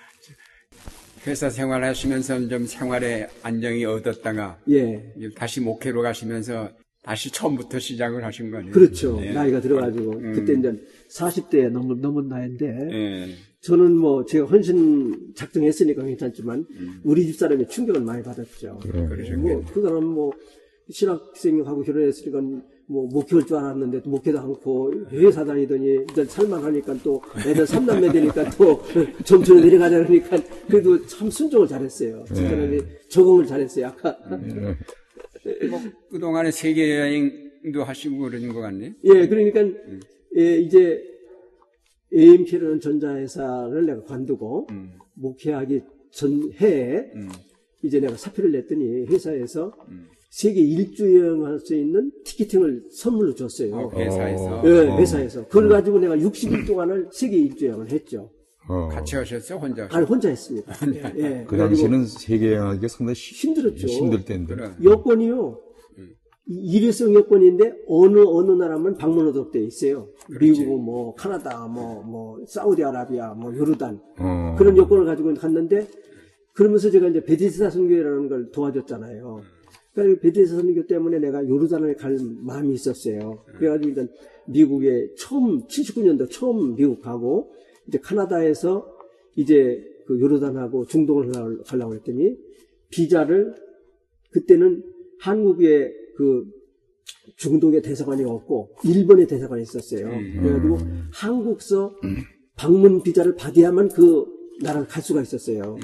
S1: 회사 생활하시면서 좀 생활의 안정이 얻었다가
S3: 예.
S1: 다시 목회로 가시면서 다시 처음부터 시작을 하신 거 아니에요?
S3: 그렇죠.
S1: 예.
S3: 나이가 들어가지고 그때 이제 40대 넘은 넘은 나이인데
S1: 예.
S3: 저는 뭐 제가 헌신 작정했으니까 괜찮지만 우리 집 사람이 충격을 많이 받았죠. 뭐 그거는 뭐 신학생하고 결혼했으니까 뭐 목회할 줄 알았는데 또 목회도 않고 회사 다니더니 이제 살만하니까 또 애들 삼남매 되니까 또 점천에 내려가자 그러니까 그래도 참 순종을 잘했어요. 저는 적응을 잘했어요. 아까
S1: 뭐 그동안에 세계 여행도 하시고 그러는 것 같네.
S3: 예, 그러니까 예, 이제 AMK라는 전자회사를 내가 관두고
S1: 음.
S3: 목회하기 전해에
S1: 음.
S3: 이제 내가 사표를 냈더니 회사에서 세계 일주 여행할 수 있는 티켓팅을 선물로 줬어요.
S1: 어, 회사에서
S3: 예, 회사에서. 그걸 가지고 내가 60일 동안을 세계 일주 여행을 했죠.
S2: 어.
S1: 같이 하셨어요? 혼자 하셨어요?
S3: 아니, 혼자 했습니다. 예, 예.
S2: 그 당시에는 세계 여행하기가 상당히 힘-
S3: 힘들었죠.
S2: 힘들 때인데.
S1: 그래.
S3: 여권이요. 이- 일회성 여권인데 어느 어느 나라만 방문하도록 돼 있어요. 미국, 뭐 카나다, 뭐 뭐 사우디아라비아, 뭐 요르단
S2: 어.
S3: 그런 여권을 가지고 갔는데 그러면서 제가 이제 베데스다 선교회라는 걸 도와줬잖아요. 그러니까 베데스다 선교 때문에 내가 요르단을 갈 마음이 있었어요. 그래가지고 일단 미국에 처음 79년도 처음 미국 가고 이제 카나다에서 이제 그 요르단하고 중동을 가려고- 했더니 비자를 그때는 한국에 그 중동의 대사관이 없고 일본의 대사관이 있었어요. 그래가지고 한국서 방문 비자를 받아야만 그 나라를 갈 수가 있었어요.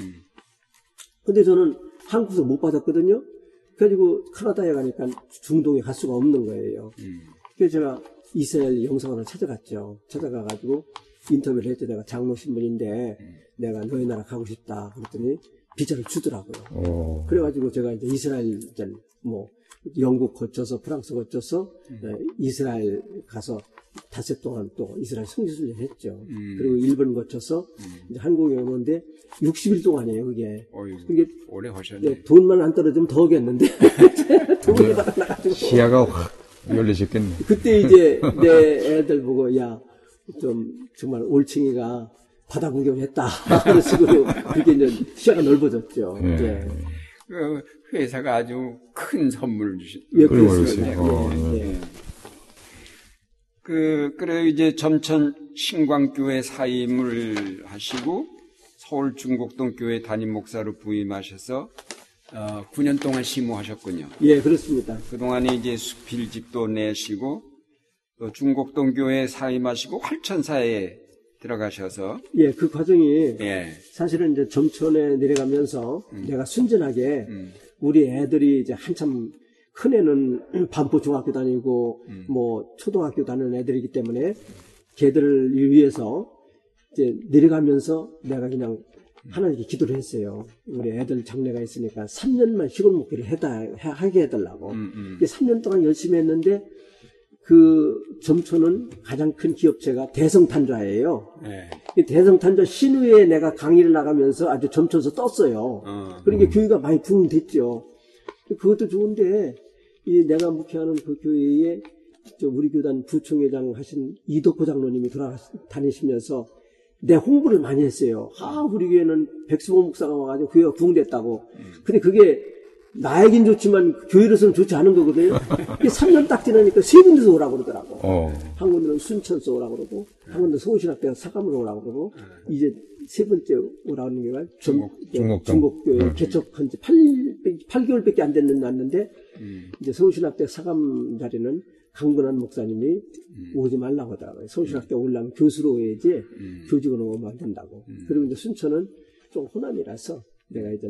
S3: 근데 저는 한국서 못 받았거든요. 그래가지고 카나다에 가니까 중동에 갈 수가 없는 거예요. 그래서 제가 이스라엘 영상관을 찾아갔죠. 찾아가가지고 인터뷰를 했죠. 내가 장로 신분인데 내가 너희 나라 가고 싶다. 그랬더니 비자를 주더라고요.
S2: 어.
S3: 그래가지고 제가 이제 이스라엘 뭐 영국 거쳐서 프랑스 거쳐서 네, 이스라엘 가서 닷새 동안 또 이스라엘 성지순례 했죠. 그리고 일본 거쳐서 이제 한국에 오는데 60일 동안이에요, 그게.
S1: 어이,
S3: 이게
S1: 오래 하셨네.
S3: 예, 돈만 안 떨어지면 더 오겠는데 돈이 받아나가지고
S2: 시야가 확 열리셨겠네.
S3: 그때 이제 내 애들 보고 야 좀 정말 올챙이가 바다 구경했다 그런 식으로 그렇게 이제 시야가 넓어졌죠.
S2: 예.
S3: 예.
S1: 그 회사가 아주 큰 선물을 주신.
S3: 예.
S2: 거였어요. 어,
S3: 예, 예.
S1: 그, 그래, 이제 점천 신광교회 사임을 하시고 서울 중곡동 교회 담임 목사로 부임하셔서 어, 9년 동안 심호하셨군요.
S3: 예, 그렇습니다.
S1: 그동안에 이제 수필집도 내시고 또 중곡동 교회 사임하시고 활천사에 들어가셔서
S3: 예, 그 과정이
S1: 예.
S3: 사실은 이제 점천에 내려가면서 내가 순전하게
S1: 음.
S3: 우리 애들이 이제 한참 큰 애는 반포 중학교 다니고 뭐 초등학교 다니는 애들이기 때문에 걔들을 위해서 이제 내려가면서 내가 그냥 하나님께 기도를 했어요. 우리 애들 장래가 있으니까 3년만 시골 목회를 해다, 해- 하게 해달라고.
S1: 음, 음.
S3: 이게 3년 동안 열심히 했는데 그 점초는 가장 큰 기업체가 대성탄자예요.
S1: 예.
S3: 이 대성탄자 신우에 내가 강의를 나가면서 아주 점쳐서 떴어요.
S1: 어.
S3: 그러니까 교회가 많이 부흥됐죠. 그것도 좋은데 이 내가 목회하는 그 교회에 저 우리 교단 부총회장 하신 이덕호 장로님이 돌아다니시면서 내 홍보를 많이 했어요. 아 우리 교회는 백수보 목사가 와가지고 교회가 부흥됐다고. 근데 그게 나에겐 좋지만 교회로서는 좋지 않은 거거든요. 이게 3년 딱 지나니까 세 군데서 오라고 그러더라고.
S2: 어.
S3: 한 군데는 순천서 오라고 그러고, 한 군데 서울신학대가 사감으로 오라고 그러고, 이제 세 번째 오라는 게 중,
S2: 중곡동.
S3: 중곡교회 개척한 지 8, 8개월밖에 안 됐는데, 왔는데, 이제 서울신학대 사감 자리는 강근한 목사님이 오지 말라고 하더라고요. 서울신학대 오려면 교수로 오야지, 교직으로 오면 안 된다고. 그리고 이제 순천은 좀 호남이라서, 내가 이제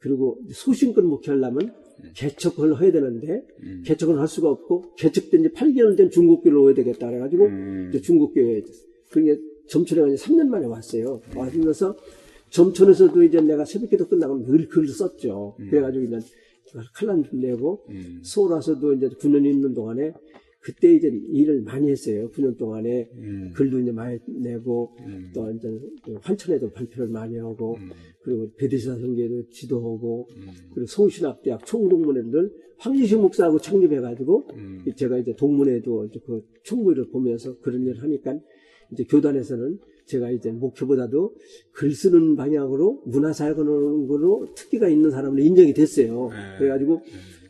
S3: 그리고 소신껏 목회하려면 개척을 해야 되는데 개척을 할 수가 없고 개척된 지 8개월 된 중국교회로 오야 되겠다 그래가지고 이제 중국교회 그게 점천에 가서 3년 만에 왔어요. 와주면서 점천에서도 이제 내가 새벽기도 끝나고 늘 글을 썼죠. 그래가지고 이제 칼럼 좀 내고 서울 와서도 이제 9년 있는 동안에 그때 이제 일을 많이 했어요. 9년 동안에
S1: 음.
S3: 글도 이제 많이 내고
S1: 음.
S3: 또 이제 그 환천에도 발표를 많이 하고
S1: 음.
S3: 그리고 베드시다 성계도 지도하고
S1: 음.
S3: 그리고 서울신학대학 총동문회를 황지식 목사하고 창립해가지고
S1: 음.
S3: 제가 이제 동문회도 이제 그 총무를 보면서 그런 일을 하니까 이제 교단에서는 제가 이제 목표보다도 글 쓰는 방향으로 문화사역으로 특기가 있는 사람으로 인정이 됐어요.
S1: 네.
S3: 그래가지고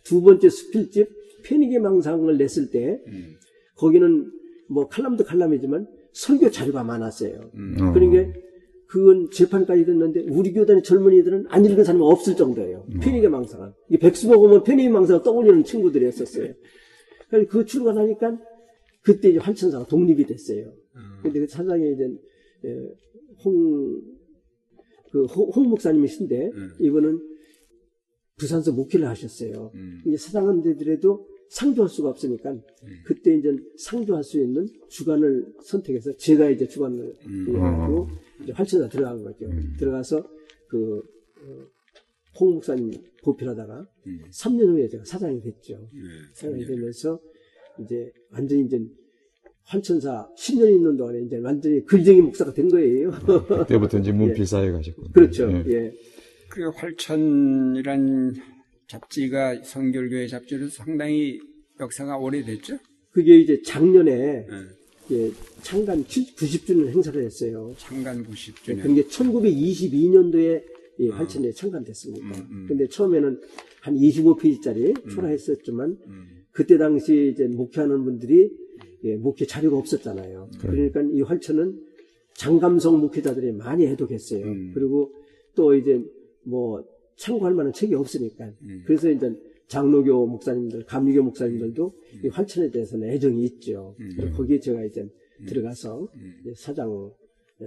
S3: 두 번째 수필집 페니게 망상을 냈을 때
S1: 음.
S3: 거기는 뭐 칼럼도 칼럼이지만 설교 자료가 많았어요.
S1: 음.
S2: 어.
S3: 그러니까 그건 재판까지 됐는데 우리 교단의 젊은이들은 안 읽은 사람이 없을 정도예요. 페니게 망상은. 이게 백수 먹으면 페니게 망상을 떠올리는 친구들이었었어요. 그래서 그 출간하니까 그때 이제 환천사가 독립이 됐어요. 근데 그 사장이 이제 예, 홍, 그 홍, 홍 목사님이신데
S1: 음.
S3: 이분은 부산서 목회를 하셨어요.
S1: 음.
S3: 이제 사장한테들에도 상주할 수가 없으니까 그때 이제 상주할 수 있는 주관을 선택해서 제가 이제 주관을 해가지고 이제 활천사 들어간 거죠. 들어가서 그 어, 홍 목사님 보필하다가
S1: 음.
S3: 3년 후에 제가 사장이 됐죠.
S1: 네.
S3: 사장이 되면서 이제 완전히 이제 환천사 10년 있는 동안에 이제 완전히 글쟁이 목사가 된 거예요.
S2: 그때부터 이제 문필사에 가셨고.
S3: 그렇죠.
S2: 예.
S3: 예.
S1: 그 활천이란 잡지가 성결교회 잡지로 상당히 역사가 오래됐죠?
S3: 그게 이제 작년에
S1: 네.
S3: 예, 창간 90주년 행사를 했어요.
S1: 창간 90주년.
S3: 그게 1922년도에 이 활천에 창간됐습니다.
S1: 음, 음.
S3: 근데 처음에는 한 25페이지짜리 초라했었지만 그때 당시 이제 목회하는 분들이 예, 목회 자료가 없었잖아요. 그러니까 이 활천은 장감성 목회자들이 많이 해독했어요.
S1: 음.
S3: 그리고 또 이제 뭐 참고할 만한 책이 없으니까
S1: 음.
S3: 그래서 이제 장로교 목사님들, 감리교 목사님들도 이 활천에 대해서는 애정이 있죠.
S1: 음.
S3: 거기에 제가 이제 들어가서 이제 사장 예,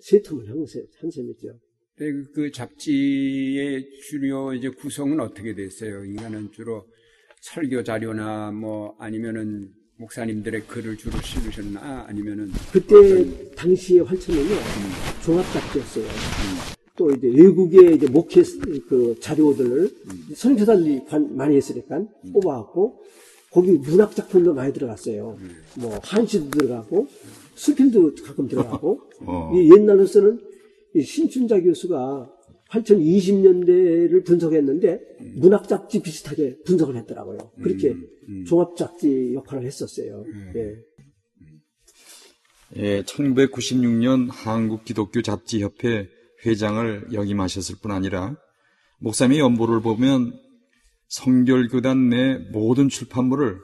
S3: 세 텀을 한, 셈- 한 셈이죠.
S1: 근데 그- 그 잡지의 주요 이제 구성은 어떻게 됐어요? 인간은 주로 설교 자료나 뭐 아니면은 목사님들의 글을 주로 실으셨나 아니면은
S3: 그때 당시에 활천은요 종합 잡지였어요. 또 이제 외국의 이제 목회 그 자료들을 선교사들이 관- 많이 했으니까 뽑아갖고 거기 문학 작품도 많이 들어갔어요. 뭐 한시도 들어가고 수필도 가끔 들어가고
S2: 어.
S3: 이 옛날로서는 이 신춘자 교수가 활천 20년대를 분석했는데 문학 잡지 비슷하게 분석을 했더라고요. 그렇게 종합 잡지 역할을 했었어요. 예.
S2: 예, 1996년 한국 기독교 잡지 협회 회장을 역임하셨을 뿐 아니라 목사님의 연보를 보면 성결교단 내 모든 출판물을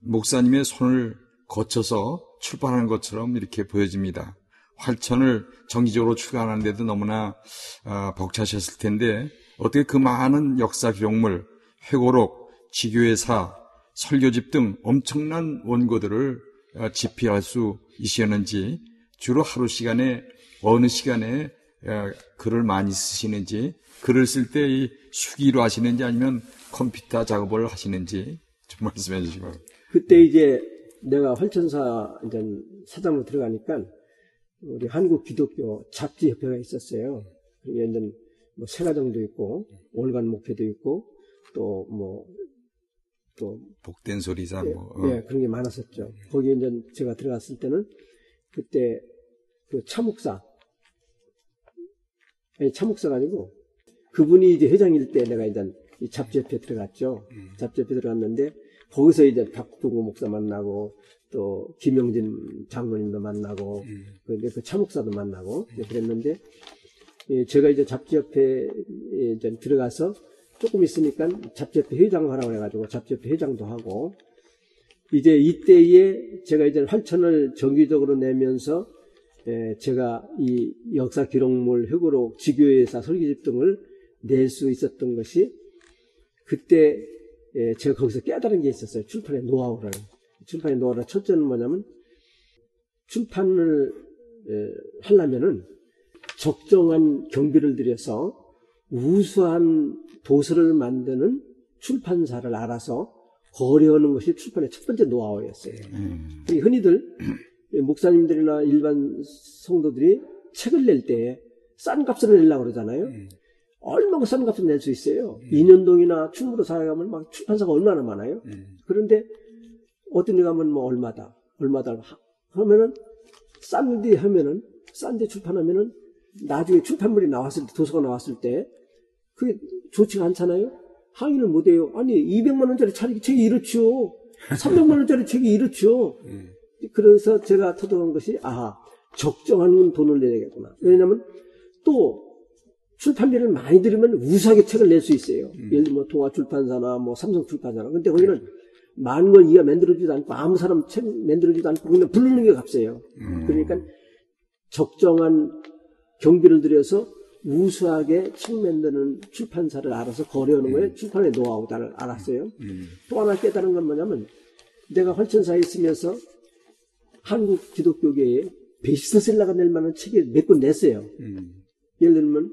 S2: 목사님의 손을 거쳐서 출판하는 것처럼 이렇게 보여집니다. 활천을 정기적으로 출간하는데도 너무나 아, 벅차셨을 텐데 어떻게 그 많은 역사 기록물, 회고록, 지교회사, 설교집 등 엄청난 원고들을 어, 집필할 수 있었는지 주로 하루 시간에 어느 시간에 어, 글을 많이 쓰시는지 글을 쓸 때 이 수기로 하시는지 아니면 컴퓨터 작업을 하시는지 좀 말씀해 주시기 바랍니다.
S3: 그때 이제 내가 활천사 이제 사장으로 들어가니까 우리 한국 기독교 잡지 협회가 있었어요. 그게 이제 뭐 세가정도 있고 월간 목회도 있고 또 뭐 또
S2: 복된 소리사
S3: 예,
S2: 뭐 어.
S3: 예, 그런 게 많았었죠. 거기에 이제 제가 들어갔을 때는 그때 그 차목사 아니 차목사가 아니고 그분이 이제 회장일 때 내가 이제 이 잡지협회 들어갔죠. 잡지협회 들어갔는데 거기서 이제 박동구 목사 만나고 또 김영진 장로님도 만나고 근데 그 차목사도 만나고 이제 그랬는데 예, 제가 이제 잡지협회에 이제 들어가서 조금 있으니까 잡지협회 회장 하라고 해가지고 잡지협회 회장도 하고 이제 이때에 제가 이제 활천을 정기적으로 내면서 예, 제가 이 역사 기록물 회고록 지교회사 설계집 등을 낼 수 있었던 것이 그때 예, 제가 거기서 깨달은 게 있었어요. 출판의 노하우를. 출판의 노하우를 첫째는 뭐냐면 출판을 예, 하려면은 적정한 경비를 들여서 우수한 도서를 만드는 출판사를 알아서 거래하는 것이 출판의 첫 번째 노하우였어요. 이 흔히들 목사님들이나 일반 성도들이 책을 낼 때 싼 값을 내려고 그러잖아요. 얼마나 싼 값을 낼 수 있어요. 인연동이나 충무로 사에 가면 막 출판사가 얼마나 많아요. 그런데 어떤 데 가면 뭐 얼마다, 얼마다 하- 하면은 싼데 하면은 싼데 출판하면은 나중에 출판물이 나왔을 때 도서가 나왔을 때 그게 좋지가 않잖아요. 항의를 못해요. 아니 200만 원짜리 책- 책이 이렇지요. 300만 원짜리 책이 이렇지요. 그래서 제가 터득한 것이 아 적정한 돈을 내야겠구나. 왜냐하면 또 출판비를 많이 들으면 우수하게 책을 낼 수 있어요. 예를 들면 동아 출판사나 뭐 삼성 출판사나. 근데 거기는 많은 걸 이가 만들어주지도 않고 아무 사람 책 만들어주지도 않고 그냥 부르는 게 값이에요. 그러니까 적정한 경비를 들여서 우수하게 책 만드는 출판사를 알아서 거래하는 거에 출판의 노하우를 알았어요. 또 하나 깨달은 건 뭐냐면 내가 활천사에 있으면서 한국 기독교계에 베스트셀러가 될 만한 책이 몇권 냈어요. 예를 들면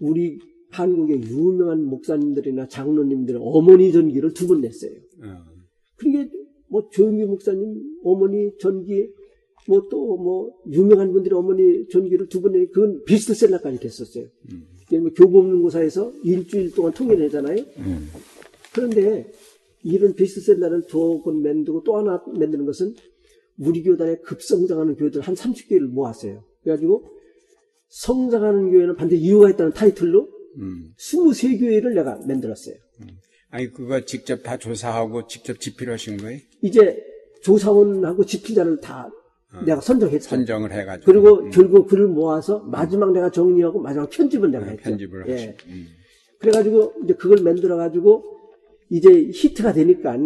S3: 우리 한국의 유명한 목사님들이나 장로님들 어머니 전기를 두 번 냈어요.
S1: 어.
S3: 그게 뭐 조영기 목사님 어머니 전기 뭐또뭐 유명한 분들의 어머니 전기를 두 번 내, 그건 베스트셀러까지 됐었어요. 예를 들면 교보문고사에서 일주일 동안 통일을 하잖아요. 그런데 이런 베스트셀러를 두 권 만들고 또 하나 만드는 것은 우리 교단에 급성장하는 교회들 한 30개를 모았어요. 그래가지고 성장하는 교회는 반드시 이유가 있다는 타이틀로
S1: 음.
S3: 23교회를 내가 만들었어요.
S1: 아니 그거 직접 다 조사하고 직접 집필하신 거예요?
S3: 이제 조사원하고 집필자를 다 내가 선정했어요.
S1: 선정을 해가지고
S3: 그리고
S1: 음.
S3: 결국 글을 모아서 마지막 내가 정리하고 마지막 편집을 내가 했죠.
S1: 편집을
S3: 예.
S1: 하시고 음.
S3: 그래가지고 이제 그걸 만들어가지고 이제 히트가 되니까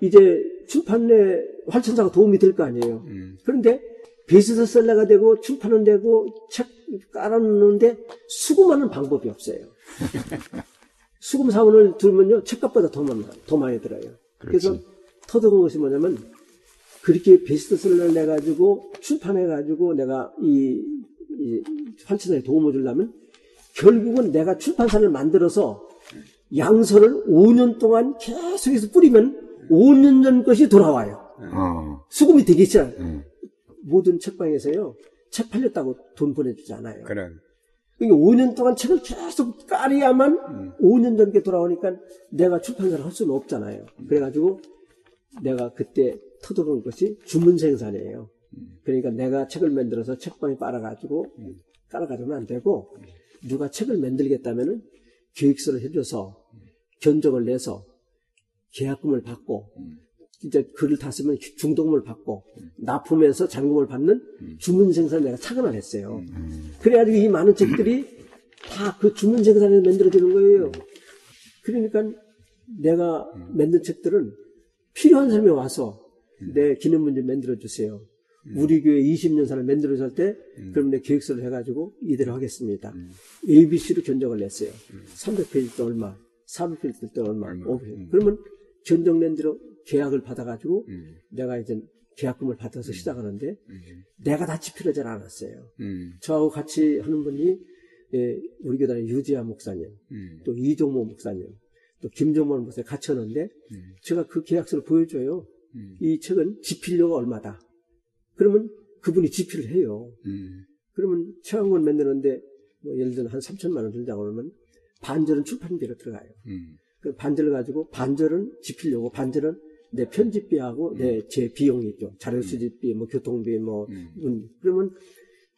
S3: 이제 출판에 활천사가 도움이 될 거 아니에요.
S1: 음.
S3: 그런데 베스트셀러가 되고 출판은 되고 책 깔아놓는데 수금하는 방법이 없어요. 수금 사원을 두면요 책값보다 더 많이, 더 많이 들어요. 그래서 터득한 것이 뭐냐면 그렇게 베스트셀러를 내가지고 출판해가지고 내가 이, 이 활천사에 도움을 주려면 결국은 내가 출판사를 만들어서 양서를 5년 동안 계속해서 뿌리면 5년 전 것이 돌아와요.
S2: 어.
S3: 수금이 되기 시작.
S2: 음.
S3: 모든 책방에서요. 책 팔렸다고 돈 보내주지 않아요.
S1: 그런
S3: 그러니까 5년 동안 책을 계속 깔아야만 5년 전 게 돌아오니까 내가 출판사를 할 수는 없잖아요. 그래가지고 내가 그때 터득한 것이 주문 생산이에요. 그러니까 내가 책을 만들어서 책방에 빨아가지고 깔아가지고는 안 되고 누가 책을 만들겠다면은 계획서를 해줘서 견적을 내서 계약금을 받고 이제 글을 다 쓰면 중독금을 받고 납품해서 잔금을 받는 주문 생산을 내가 착안을 했어요. 그래가지고 이 많은 책들이 다 그 주문 생산에 만들어지는 거예요. 그러니까 내가 만든 책들은 필요한 사람이 와서 내 기념문 좀 만들어 주세요. 우리 교회 20년사를 만들어 줄 때, 그럼 내 계획서를 해가지고 이대로 하겠습니다. ABC로 견적을 냈어요. 300페이지 때 얼마, 400페이지 때 얼마,
S1: 얼마.
S3: 500페이지. 그러면 견적 낸 대로 계약을 받아가지고 내가 이제 계약금을 받아서 시작하는데 내가 다 집필하지 않았어요.
S1: 음.
S3: 저하고 같이 하는 분이 예, 우리 교단의 유지아 목사님,
S1: 음.
S3: 또 이종모 목사님, 또 김종원 목사님 같이 하는데 제가 그 계약서를 보여줘요. 이 책은 집필료가 얼마다. 그러면 그분이 집필을 해요.
S1: 음.
S3: 그러면 책한권 만드는데 뭐 예를 들어 한 3천만 원 들다고 그러면 반절은 출판비로 들어가요.
S1: 음.
S3: 그 반절을 가지고 반절은 집필료고 반절은 내 편집비하고 내제 비용이 있죠. 자료 수집비, 뭐 교통비, 뭐 음. 그러면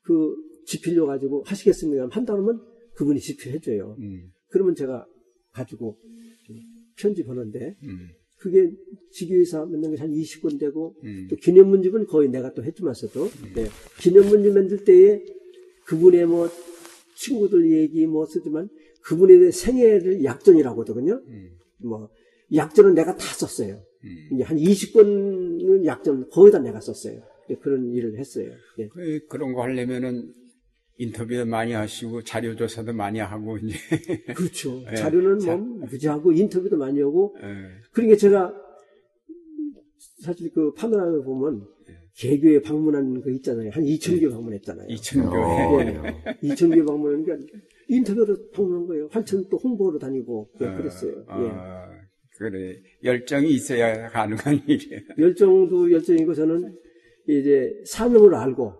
S3: 그 집필료 가지고 하시겠습니까? 한다 그러면 그분이 집필해줘요.
S1: 음.
S3: 그러면 제가 가지고 편집하는데
S1: 음.
S3: 그게 지교회사 만든 게한 20권 되고
S1: 음.
S3: 또 기념문집은 거의 내가 또 해주면서도 네. 기념문집 만들 때에 그분의 뭐 친구들 얘기 뭐 쓰지만 대해 생애를 약전이라고 하거든요. 뭐 약전은 내가 다 썼어요. 이제 한 20권은 약전 거의 다 내가 썼어요. 예, 그런 일을 했어요. 예.
S1: 그, 그런 거 하려면은 인터뷰도 많이 하시고 자료 조사도 많이 하고 이제
S3: 그렇죠.
S1: 예.
S3: 자료는
S1: 자-
S3: 뭐 무지하고 인터뷰도 많이 하고
S1: 예.
S3: 그러니까 제가 사실 그 파노라마 보면 개교에 방문한 거 있잖아요. 한 2천 개 방문했잖아요.
S1: 이천교회
S2: 어.
S3: 2천 개 방문하니까 인터뷰로 방문한 거예요. 활천 또 홍보로 다니고
S1: 어,
S3: 그랬어요. 예.
S1: 아, 그래 열정이 있어야 가능한 일이에요.
S3: 열정도 열정이고 저는 이제 사명을 알고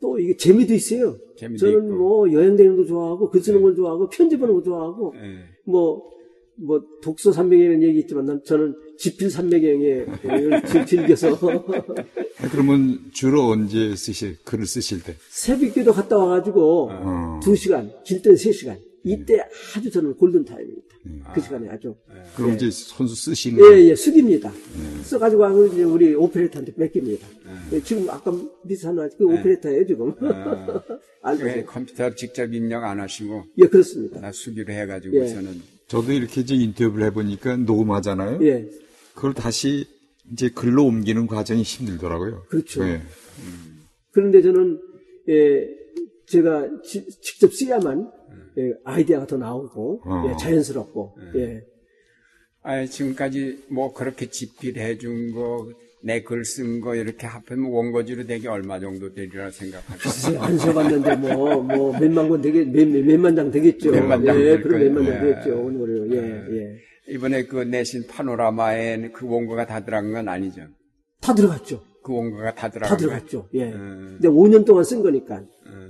S3: 또 이게 재미도 있어요.
S1: 예. 재미도
S3: 저는
S1: 있고.
S3: 뭐 여행 다니는 거 좋아하고 글 쓰는 걸 좋아하고 편집하는 거 좋아하고
S1: 예.
S3: 뭐뭐 독서 삼백이라는 얘기 있지만 난 저는 지필 삼백경에 즐겨서
S2: 그러면 주로 언제 쓰실 글을 쓰실 때?
S3: 새벽 기도 갔다 와가지고
S2: 어.
S3: 두 시간, 길 때는 세 시간. 이때 아주 저는 골든 타임입니다. 그 시간에 아주.
S2: 그럼 이제 손수 쓰시는
S3: 예, 예, 숙입니다. 써가지고 하고 이제 우리 오페레이터한테 뺏깁니다. 예, 지금 아까 비슷한 그 오페레이터예요 지금. 알고
S1: 왜
S3: 있어요.
S1: 컴퓨터 직접 입력 안 하시고
S3: 예, 그렇습니다.
S1: 나 수기로 해가지고서는
S2: 저도 이렇게 이제 인터뷰를 해보니까 녹음하잖아요.
S3: 예,
S2: 그걸 다시 이제 글로 옮기는 과정이 힘들더라고요.
S3: 그렇죠.
S2: 예.
S3: 그런데 저는 예, 제가 지- 직접 써야만 예, 아이디어가 더 나오고
S2: 어.
S3: 예, 자연스럽고 예.
S1: 아 지금까지 뭐 그렇게 집필해 준 거, 내 글 쓴 거 이렇게 합하면 원고지로 되게 얼마 정도 되리라 생각하세요?
S3: 안 써봤는데 뭐, 뭐, 몇만 권 되겠, 몇, 몇- 몇만 장 되겠죠.
S1: 몇만 장
S3: 예,
S1: 될
S3: 그럼. 몇만 장
S1: 예.
S3: 되겠죠. 오늘, 예, 예.
S1: 이번에 그 내신 파노라마에 그 원고가 다 들어간 건 아니죠.
S3: 다 들어갔죠.
S1: 그 원고가 다 들어간
S3: 다? 들어갔죠. 예.
S1: 음.
S3: 근데 5년 동안 쓴 거니까.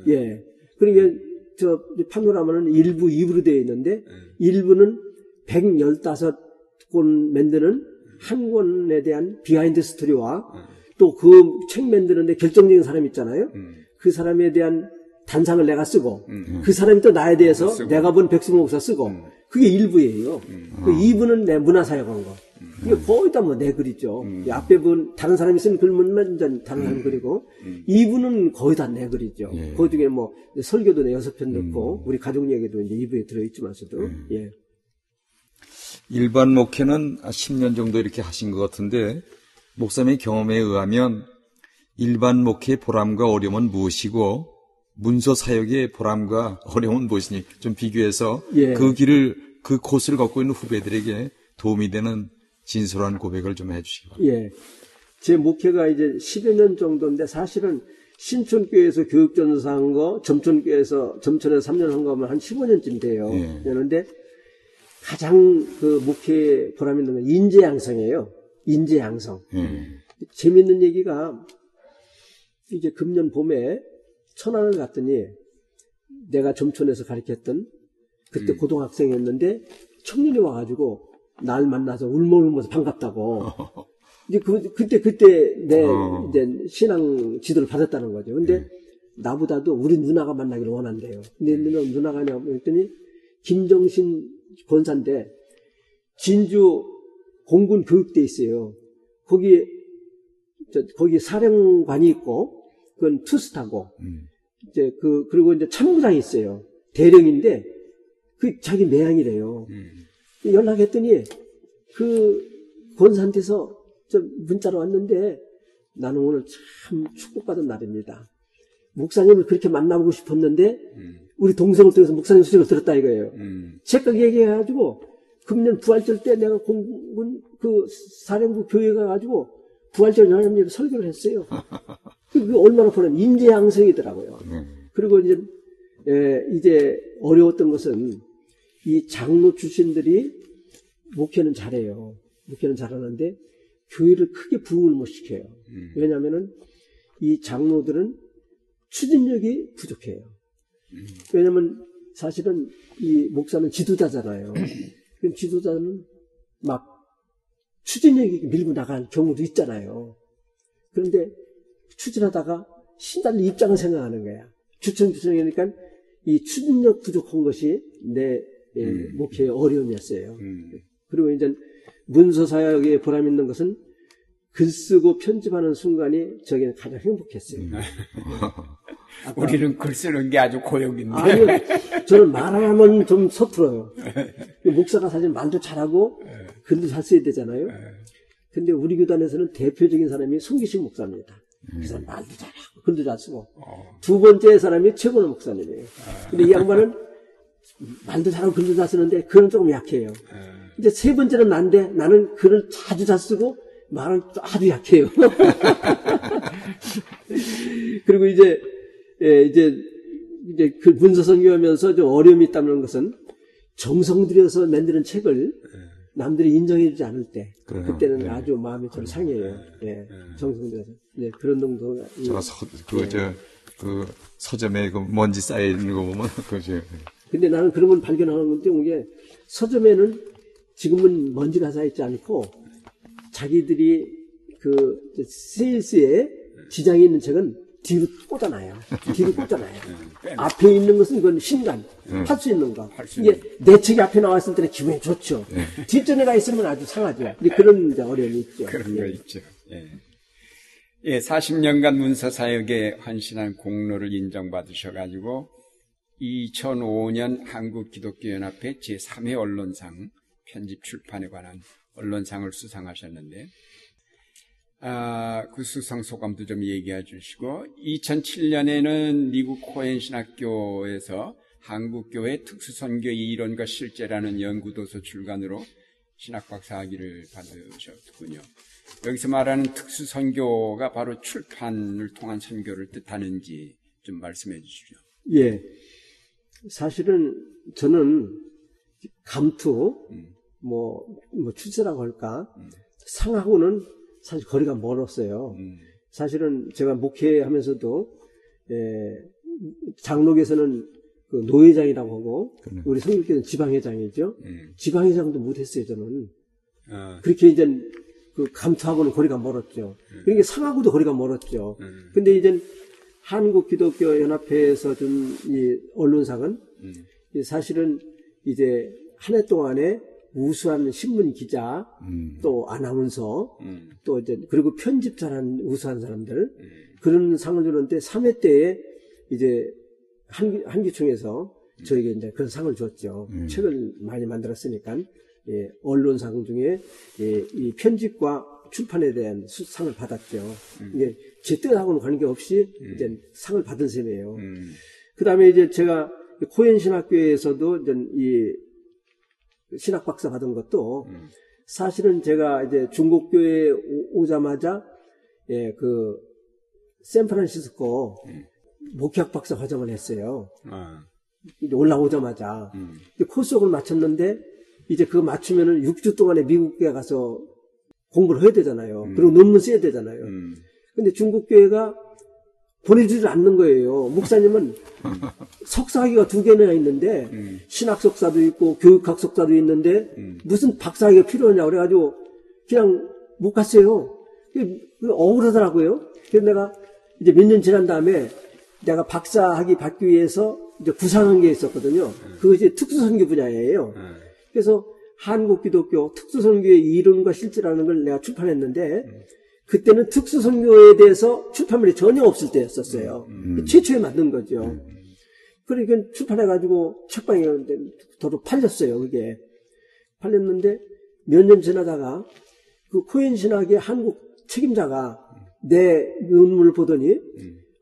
S3: 예. 그러니까 저 파노라마는 1부, 2부로 되어 있는데
S1: 음.
S3: 1부는 115권 만드는 한 권에 대한 behind story와 또 그 책 만드는데 결정적인 사람 있잖아요. 그 사람에 대한 단상을 내가 쓰고 그 사람이 또 나에 대해서
S1: 쓰고.
S3: 내가 본 백승 목사 쓰고 그게 1부예요. 그 2부는 내 문화사역 한 거. 이게 거의 다 뭐 내 글이죠. 이 앞에 본 다른 사람이 쓴 글만 이제 다른 사람 글이고 2부는 거의 다 내 글이죠.
S2: 예.
S3: 그 중에 뭐 설교도 내 여섯 편 넣고 우리 가족 얘기도 이제 2부에 들어있지만서도 예.
S2: 일반 목회는 10년 정도 이렇게 하신 것 같은데 목사님의 경험에 의하면 일반 목회의 보람과 어려움은 무엇이고 문서 사역의 보람과 어려움은 무엇이니 좀 비교해서
S3: 예.
S2: 그 길을 그 코스를 걷고 있는 후배들에게 도움이 되는 진솔한 고백을 좀 해주시기 바랍니다.
S3: 예. 제 목회가 이제 10여 년 정도인데 사실은 신촌교회에서 교육전사 한 거, 점촌교회에서 점촌에서 3년 한 거면 한 15년쯤 돼요.
S2: 예.
S3: 그런데 가장 그 목회 보람 있는 건 인재 양성이에요. 인재 양성.
S2: 예.
S3: 재밌는 얘기가 이제 금년 봄에 천안을 갔더니 내가 점촌에서 가르쳤던 그때 고등학생이었는데 청년이 와가지고 날 만나서 울먹울면서 반갑다고. 이제 그, 그때 그때 내
S2: 어.
S3: 이제 신앙 지도를 받았다는 거죠. 근데 나보다도 우리 누나가 만나기를 원한대요. 근데 누나 누나가 냐고 했더니 김정신 권사인데 진주 공군 교육대 있어요. 거기에 저, 거기 사령관이 있고 그건 투스타고
S2: 음.
S3: 이제 그 그리고 이제 참모장이 있어요. 대령인데 그 자기 매양이래요. 연락했더니 그 권사한테서 저 문자로 왔는데 나는 오늘 참 축복받은 날입니다. 목사님을 그렇게 만나보고 싶었는데 우리 동생을 통해서 목사님 소식을 들었다 이거예요.
S1: 음,
S3: 책각 얘기해가지고 금년 부활절 때 내가 공군 그 사령부 교회 가가지고 부활절 하나님 설교를 했어요. 그게 얼마나 보면 인재 양성이더라고요. 그리고 이제 에, 이제 어려웠던 것은 이 장로 출신들이 목회는 잘해요. 목회는 잘하는데 교회를 크게 부흥을 못 시켜요. 왜냐하면은 이 장로들은 추진력이 부족해요. 왜냐면 사실은 이 목사는 지도자잖아요. 그럼 지도자는 막 추진력이 밀고 나갈 경우도 있잖아요. 그런데 추진하다가 신달리 입장을 생각하는 거야. 주청주청이니까 이 추진력 부족한 것이 내 예, 목회의 어려움이었어요.
S1: 음.
S3: 그리고 이제 문서 사역에 보람 있는 것은 글 쓰고 편집하는 순간이 저에게는 가장 행복했어요. 아까-
S1: 우리는 글 쓰는 게 아주 고역인데.
S3: 아니요, 저는 말하면 좀 서툴어요. 목사가 사실 말도 잘하고 글도 잘 써야 되잖아요. 근데 우리 교단에서는 대표적인 사람이 송기식 목사입니다. 그 사람 말도 잘하고 글도 잘 쓰고 두 번째 사람이 최고는 목사님이에요. 근데 이 양반은 말도 잘하고 글도 잘 쓰는데 글은 조금 약해요. 이제 세 번째는 난데 나는 글을 자주 잘 쓰고 말은 또 아주 약해요. 그리고 이제 예, 이제 이제 그 문서 선교하면서 좀 어려움이 있다는 것은 정성 들여서 만드는 책을 남들이 인정해주지 않을 때
S2: 그래요.
S3: 그때는
S2: 네.
S3: 아주 마음이 좀 상해요. 예, 정성 들여서 네, 그런 정도가 이-
S2: 제가 서, 그, 저, 그 서점에 그 먼지 쌓여 있는 거 보면, 그죠.
S3: 근데 나는 그런 걸 발견하는 건데 이게 서점에는 지금은 먼지가 쌓이지 않고 자기들이 그 세일스에 지장이 있는 책은 뒤로 꽂아놔요. 뒤로 꽂아놔요. 앞에 있는 것은 이건 신간, 할수 있는 거.
S1: 할수
S3: 이게 내 책이 앞에 나왔을 때는 기분이 좋죠. 뒷전에 가 있으면 아주 상하죠. 근데 그런 이제 어려움이 있죠.
S1: 그런 거 있죠. 예. 예, 40년간 문서 사역에 헌신한 공로를 인정받으셔가지고 2005년 한국기독교연합회 제3회 언론상 편집 출판에 관한 언론상을 수상하셨는데, 아, 그 수상 소감도 좀 얘기해 주시고, 2007년에는 미국 코엔 신학교에서 한국교회 특수선교 이론과 실제라는 연구도서 출간으로 신학박사 학위를 받으셨군요. 여기서 말하는 특수선교가 바로 출판을 통한 선교를 뜻하는지 좀 말씀해 주시죠.
S3: 예. 사실은 저는 감투, 뭐, 뭐 출세라고 할까, 상하고는 사실 거리가 멀었어요.
S1: 음,
S3: 사실은 제가 목회하면서도, 예, 장로계에서는 그 노회장이라고 하고, 우리 성교계는 지방회장이죠.
S1: 음,
S3: 지방회장도 못했어요, 저는.
S1: 어,
S3: 그렇게 이제 그 감투하고는 거리가 멀었죠. 그러니까 상하고도 거리가 멀었죠.
S1: 음.
S3: 근데 이제 한국 기독교 연합회에서 준 이 언론상은
S1: 음,
S3: 이 사실은 이제 한 해 동안에 우수한 신문 기자, 또 아나운서,
S1: 음,
S3: 또 이제 그리고 편집 잘한 우수한 사람들 그런 상을 주는데 3회 때에 이제 한기, 한기총에서 저에게 이제 그런 상을 줬죠. 책을 많이 만들었으니까 예, 언론상 중에 예, 이 편집과 출판에 대한 수- 상을 받았죠. 이게 제 뜻하고는 관계없이 이제 상을 받은 셈이에요.
S1: 음,
S3: 그 다음에 이제 제가 코엔 신학교에서도 이제 이 신학 박사 받은 것도 사실은 제가 이제 중국교에 오- 오자마자 예, 그 샌프란시스코 목회학 박사 과정을 했어요.
S1: 어,
S3: 이제 올라오자마자.
S1: 음,
S3: 이제 코스옥을 마쳤는데 이제 그거 맞추면은 6주 동안에 미국에 가서 공부를 해야 되잖아요. 그리고 논문 써야 되잖아요.
S1: 음,
S3: 근데 중국 교회가 보내주질 않는 거예요. 목사님은 석사학위가 두 개나 있는데 신학 석사도 있고 교육학 석사도 있는데 무슨 박사학위가 필요하냐 그래가지고 그냥 못 갔어요. 그게 억울하더라고요. 그래서 내가 이제 몇 년 지난 다음에 내가 박사학위 받기 위해서 이제 구상한 게 있었거든요. 그것이 특수선교 분야예요.
S1: 어,
S3: 그래서 한국 기독교 특수선교의 이론과 실제라는 걸 내가 출판했는데 그때는 특수선교에 대해서 출판물이 전혀 없을 때였었어요. 최초에 만든 거죠. 그러니까 출판해가지고 책방에 더러 팔렸어요. 그게 팔렸는데 몇 년 지나다가 그 코엔 신학의 한국 책임자가 내 논문을 보더니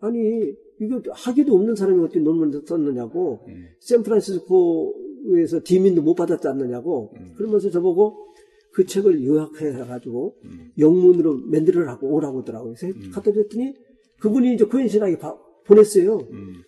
S3: 아니 이거 학위도 없는 사람이 어떻게 논문을 썼느냐고 샌프란시스코 에서 디민도 못 받았지 않느냐고 그러면서 저보고 그 책을 요약해가지고 영문으로 만들어라고 오라고 하더라고요. 그래서 갖다 줬더니 그분이 이제 코엔 신학에 바- 보냈어요.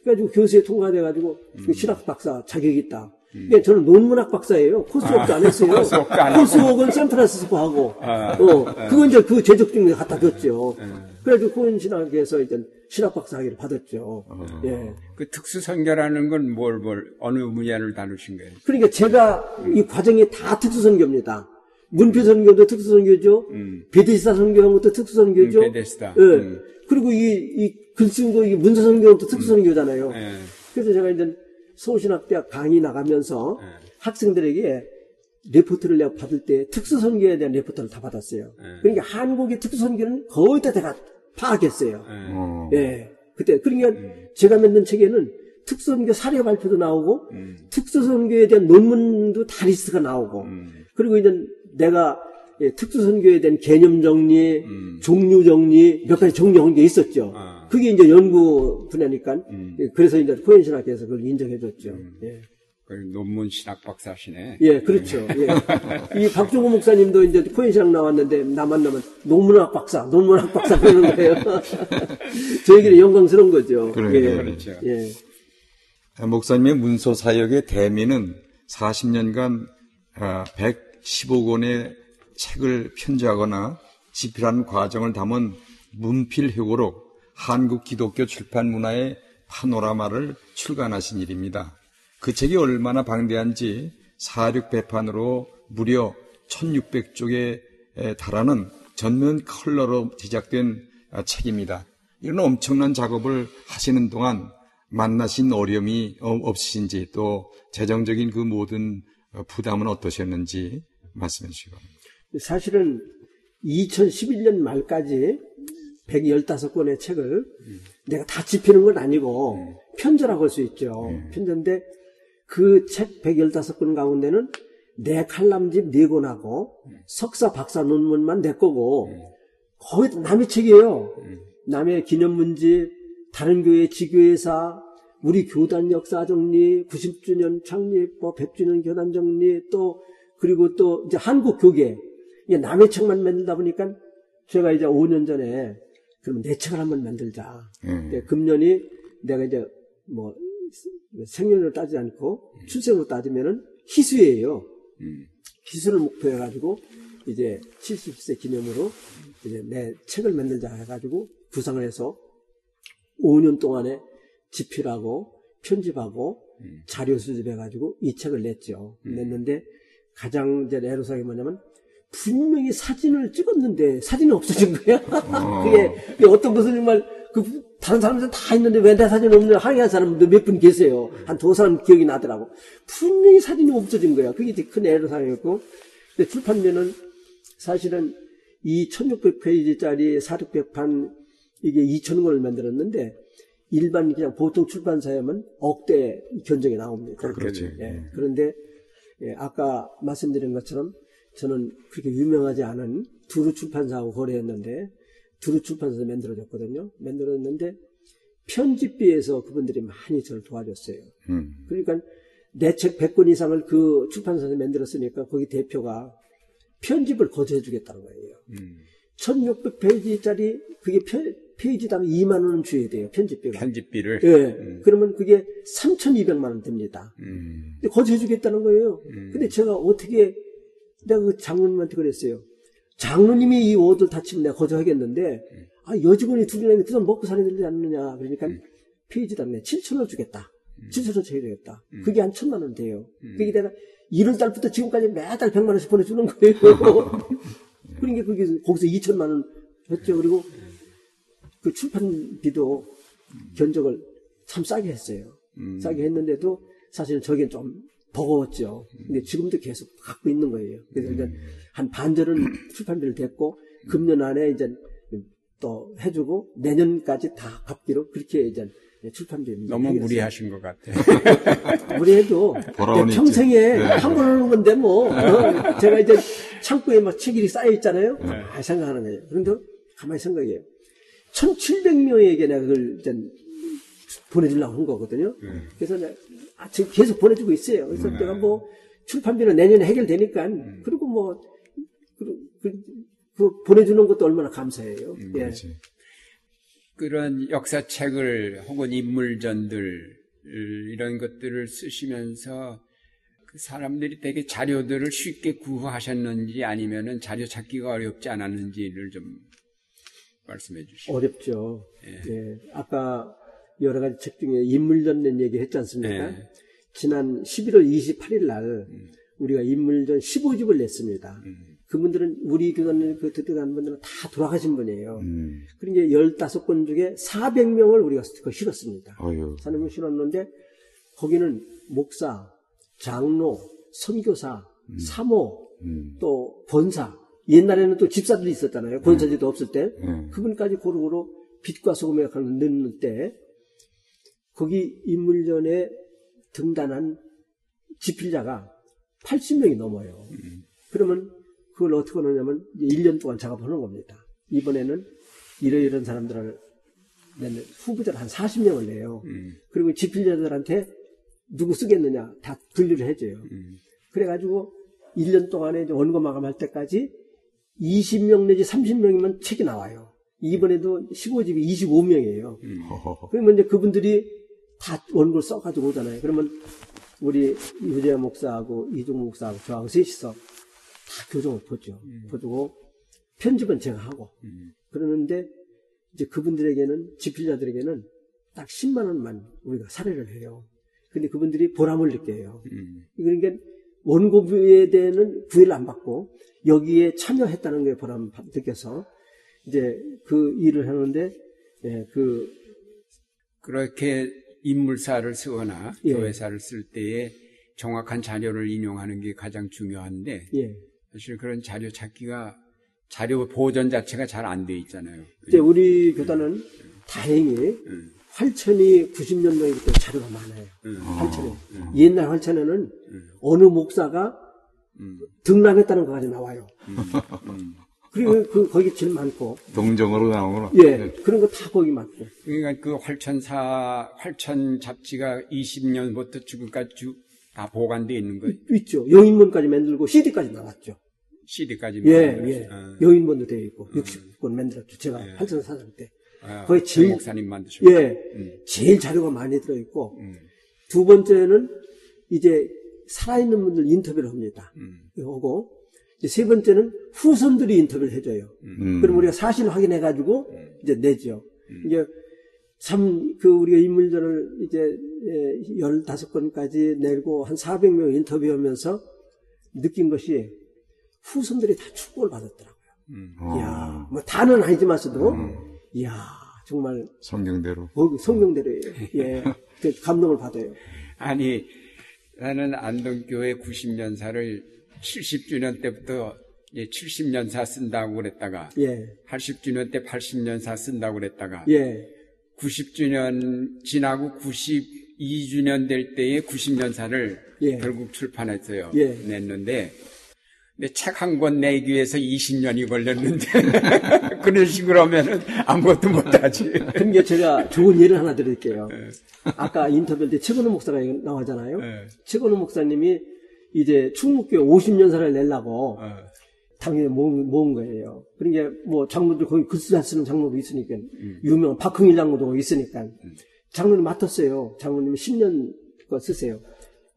S3: 그래가지고 교수에 통과돼가지고 그 신학 박사 자격이 있다. 그러니까 저는 논문학 박사예요. 코스웍도 안 했어요.
S1: 코스웍도 안 하고.
S3: 코스웍은 샌프란시스코 하고,
S1: 아,
S3: 어, 그건 이제 그 제적 중에 갖다 줬죠. 그래가지고 코엔 신학에서 이제 신학 박사 학위를 받았죠. 예.
S1: 그 특수선교라는 건 뭘, 뭘, 어느 분야를 다루신 거예요?
S3: 그러니까 제가 이 과정이 다 특수선교입니다. 문표 선교도 특수선교죠. 베데스다 선교한 것도 특수선교죠.
S1: 음, 베데스다.
S3: 예.
S1: 음.
S3: 그리고 이, 이 글쓰고 이 문서 선교도 특수선교잖아요.
S1: 예.
S3: 그래서 제가 이제 서울신학대학 강의 나가면서
S1: 예.
S3: 학생들에게 레포트를 내가 받을 때 특수선교에 대한 레포트를 다 받았어요.
S1: 예.
S3: 그러니까 한국의 특수선교는 거의 다 제가 파악했어요.
S1: 예.
S2: 어.
S3: 예. 그때 그러니까 제가 만든 책에는 특수선교 사례 발표도 나오고 특수선교에 대한 논문도 다 리스트가 나오고 그리고 이제 내가 예, 특수선교에 대한 개념 정리, 종류 정리 몇 가지 정리한 게 있었죠.
S1: 아.
S3: 그게 이제 연구 분야니까 예, 그래서 이제 코엔신학회에서 그걸 인정해줬죠. 예.
S1: 그 논문 신학 박사시네.
S3: 예, 그렇죠. 예. 이 박종호 목사님도 이제 코엔신학 나왔는데 나 만 나면 논문학 박사, 논문학 박사 그러는 거예요. 저에게는 영광스러운 거죠.
S2: 그러네요.
S3: 예.
S1: 그렇죠.
S3: 예.
S2: 목사님의 문서 사역의 대미는 40년간 115권의 책을 편집하거나 집필하는 과정을 담은 문필회고로 한국 기독교 출판 문화의 파노라마를 출간하신 일입니다. 그 책이 얼마나 방대한지 사륙 배판으로 무려 1600쪽에 달하는 전면 컬러로 제작된 아, 책입니다. 이런 엄청난 작업을 하시는 동안 만나신 어려움이 어, 없으신지 또 재정적인 그 모든 어, 부담은 어떠셨는지 말씀해 바랍니다.
S3: 사실은 2011년 말까지 115권의 책을 내가 다 집히는 건 아니고 편저라고 할 수 있죠. 편저인데 그 책 115권 가운데는 내 칼럼집 4권하고 석사 박사 논문만 내 거고 거의 남의 책이에요. 남의 기념문집, 다른 교회 지교회사, 우리 교단 역사 정리, 90주년 창립, 뭐 100주년 교단 정리, 또 그리고 또 이제 한국 교계 이게 남의 책만 만들다 보니까 제가 이제 5년 전에 그러면 내 책을 한번 만들자.
S2: 음.
S3: 금년이 내가 이제 뭐 생년을 따지지 않고 출생으로 따지면은 희수예요.
S2: 음.
S3: 희수를 목표해 가지고 이제 70세 기념으로 이제 내 책을 만들자 해가지고 구상을 해서 5년 동안에 집필하고 편집하고
S2: 음.
S3: 자료 수집해가지고 이 책을 냈죠. 냈는데 가장 이제 애로사항이 뭐냐면 분명히 사진을 찍었는데 사진이 없어진 거야. 그게, 그게 어떤 것은 정말 그 다른 사람들은 다 있는데 왜 내 사진 없냐 항의한 사람도 몇 분 계세요. 한 두 사람 기억이 나더라고. 분명히 사진이 없어진 거야. 그게 되게 큰 애로사항이었고. 근데 출판비는 사실은 이 1600페이지짜리 400판 이게 2,000권을 만들었는데 일반 그냥 보통 출판사에면 억대 견적이 나옵니다.
S2: 그렇지.
S3: 예, 그런데 예, 아까 말씀드린 것처럼 저는 그렇게 유명하지 않은 두루 출판사하고 거래했는데 두루 출판사에서 만들어졌거든요. 만들었는데 편집비에서 그분들이 많이 저를 도와줬어요.
S2: 음.
S3: 그러니까 내 책 100권 이상을 그 출판사에서 만들었으니까 거기 대표가 편집을 거저해 주겠다는 거예요.
S2: 음.
S3: 1600페이지짜리 그게 페이지당 2만 원은 줘야 돼요. 편집비가.
S1: 편집비를
S3: 예. 그러면 그게 3,200만 원 됩니다.
S2: 음.
S3: 근데 거저 해주겠다는 거예요. 근데 제가 어떻게, 내가 그 장로님한테 그랬어요. 장로님이 이 옷을 다치면 내가 거저 하겠는데, 아, 여직원이 둘이나 있는데 그 사람 먹고 사는 되지 않느냐. 그러니까 페이지당 내 7천원 주겠다. 7천원 줘야 되겠다. 그게 한 천만 원 돼요. 그게 내가 1월 달부터 지금까지 매달 100만 원씩 보내주는 거예요. 그러니까 그게 거기서 2천만 원 했죠. 그리고 그 출판비도 견적을 참 싸게 했어요. 싸게 했는데도 사실은 저게 좀 버거웠죠. 근데 지금도 계속 갖고 있는 거예요. 그래서 이제 한 반절은 출판비를 댔고 금년 안에 이제 또 해주고 내년까지 다 갚기로 그렇게 이제 출판비
S1: 너무 무리하신 것 같아요.
S3: 무리해도 평생에.
S2: 네.
S3: 한번 하는 건데 뭐 어, 제가 이제 창고에 막 책이 쌓여 있잖아요. 아, 생각하는 거예요. 그런데 가만히 생각해요. 1,700명에게 내가 그걸 이제 보내주려고 한 거거든요. 그래서 내가 아, 지금 계속 보내주고 있어요. 그래서 내가 뭐 출판비는 내년에 해결되니까 그리고 뭐 그, 그, 그 보내주는 것도 얼마나 감사해요. 예.
S2: 그렇지.
S1: 그런 역사책을 혹은 인물전들 이런 것들을 쓰시면서 그 사람들이 되게 자료들을 쉽게 구하셨는지 아니면은 자료 찾기가 어렵지 않았는지를 좀 말씀해 주시죠.
S3: 어렵죠. 예. 아까 여러 가지 책 중에 인물전 낸 얘기 했지 않습니까?
S1: 예.
S3: 지난 11월 28일 날 우리가 인물전 15집을 냈습니다. 그분들은 우리 교단을 그 듣던 분들은 다 돌아가신 분이에요.
S2: 음.
S3: 이제 15권 중에 400명을 우리가 그 실었습니다. 400명 실었는데 거기는 목사, 장로, 선교사, 사모,
S2: 음.
S3: 또 권사. 옛날에는 또 집사들이 있었잖아요. 권사제도 없을 때.
S2: 음.
S3: 그분까지 고루고루 빛과 소금에 가는 넣는 때 거기 인물전에 등단한 집필자가 80명이 넘어요. 그러면 그걸 어떻게 하느냐면 1년 동안 작업하는 겁니다. 이번에는 이러이런 사람들을 내는 후보자를 한 40명을 내요. 그리고 집필자들한테 누구 쓰겠느냐 다 분류를 해줘요. 그래가지고 1년 동안에 이제 원고 마감할 때까지 20명 내지 30명이면 책이 나와요. 이번에도 15집이 25명이에요.
S2: 허허허.
S3: 그러면 이제 그분들이 다 원고를 써가지고 오잖아요. 그러면 우리 유재 목사하고 이종 목사하고 저하고 셋이서 다 교정을 보죠. 보주고 편집은 제가 하고 그러는데 이제 그분들에게는 집필자들에게는 딱 10만 원만 우리가 사례를 해요. 근데 그분들이 보람을 느껴요. 그러니까 원고부에 대해는 구애를 안 받고 여기에 참여했다는 게 보람 느껴서 이제 그 일을 하는데 예, 그
S1: 그렇게 인물사를 쓰거나
S3: 예.
S1: 교회사를 쓸 때에 정확한 자료를 인용하는 게 가장 중요한데
S3: 예.
S1: 사실 그런 자료 찾기가 자료 보존 자체가 잘 안 돼 있잖아요.
S3: 이제 우리 교단은 다행히
S1: 음.
S3: 활천이 90년도에부터 자료가 많아요.
S1: 음.
S3: 활천에. 옛날 활천에는 어느 목사가
S1: 음.
S3: 등락했다는 것까지 나와요.
S1: 음.
S3: 그리고 그, 거기 제일 많고.
S2: 동정으로 나오구나.
S3: 예. 그런 거 다 거기 많고.
S1: 그러니까 그 활천사 활천 잡지가 20년부터 지금까지 쭉다 보관돼 있는 거예요.
S3: 있죠. 영인본까지 만들고 CD까지 나왔죠.
S1: CD까지.
S3: 예, 예.
S1: 어.
S3: 영인본도 되어 있고 60권 만들었죠. 제가 활천 사장 때.
S1: 아,
S3: 거의 제일-
S1: 목사님 만드셨고.
S3: 예.
S1: 음.
S3: 제일 자료가 많이 들어 있고
S1: 음.
S3: 두 번째는 이제 살아있는 분들 인터뷰를 합니다.
S1: 음.
S3: 하고 세 번째는 후손들이 인터뷰를 해줘요.
S2: 음.
S3: 그럼 우리가 사실 확인해가지고 이제 내죠. 이제 참 그 우리가 인물전을 이제 15건까지 내고 한 400명 인터뷰하면서 느낀 것이 후손들이 다 축복을 받았더라고요.
S1: 음.
S2: 어,
S3: 이야, 뭐 다는 아니지만서도 이야 정말
S2: 성경대로.
S3: 거- 성경대로예요. 예, 그 감동을 받아요.
S1: 아니, 나는 안동교회 90년사를 70주년 때부터 70년사 쓴다고 그랬다가,
S3: 예,
S1: 80주년 때 80년사 쓴다고 그랬다가,
S3: 예,
S1: 90주년 지나고 92주년 될 때에 90년사를
S3: 예.
S1: 결국 출판했어요.
S3: 예.
S1: 냈는데, 근데 책 한 권 내기 위해서 20년이 걸렸는데, 그런 식으로 하면은 아무것도 못하지.
S3: 그러니까 제가 좋은 예를 하나 드릴게요. 아까 인터뷰 때 최건우 목사가 나오잖아요.
S1: 예.
S3: 최건우 목사님이 이제 충북교회 50년사를 내려고
S1: 어,
S3: 당연히 모은, 모은 거예요. 그러니까 뭐 장로들 거기 글쓰 잘 쓰는 장로도 있으니까 유명한 박흥일 장로도 있으니까 장로님 맡았어요. 장로님 10년 거 쓰세요.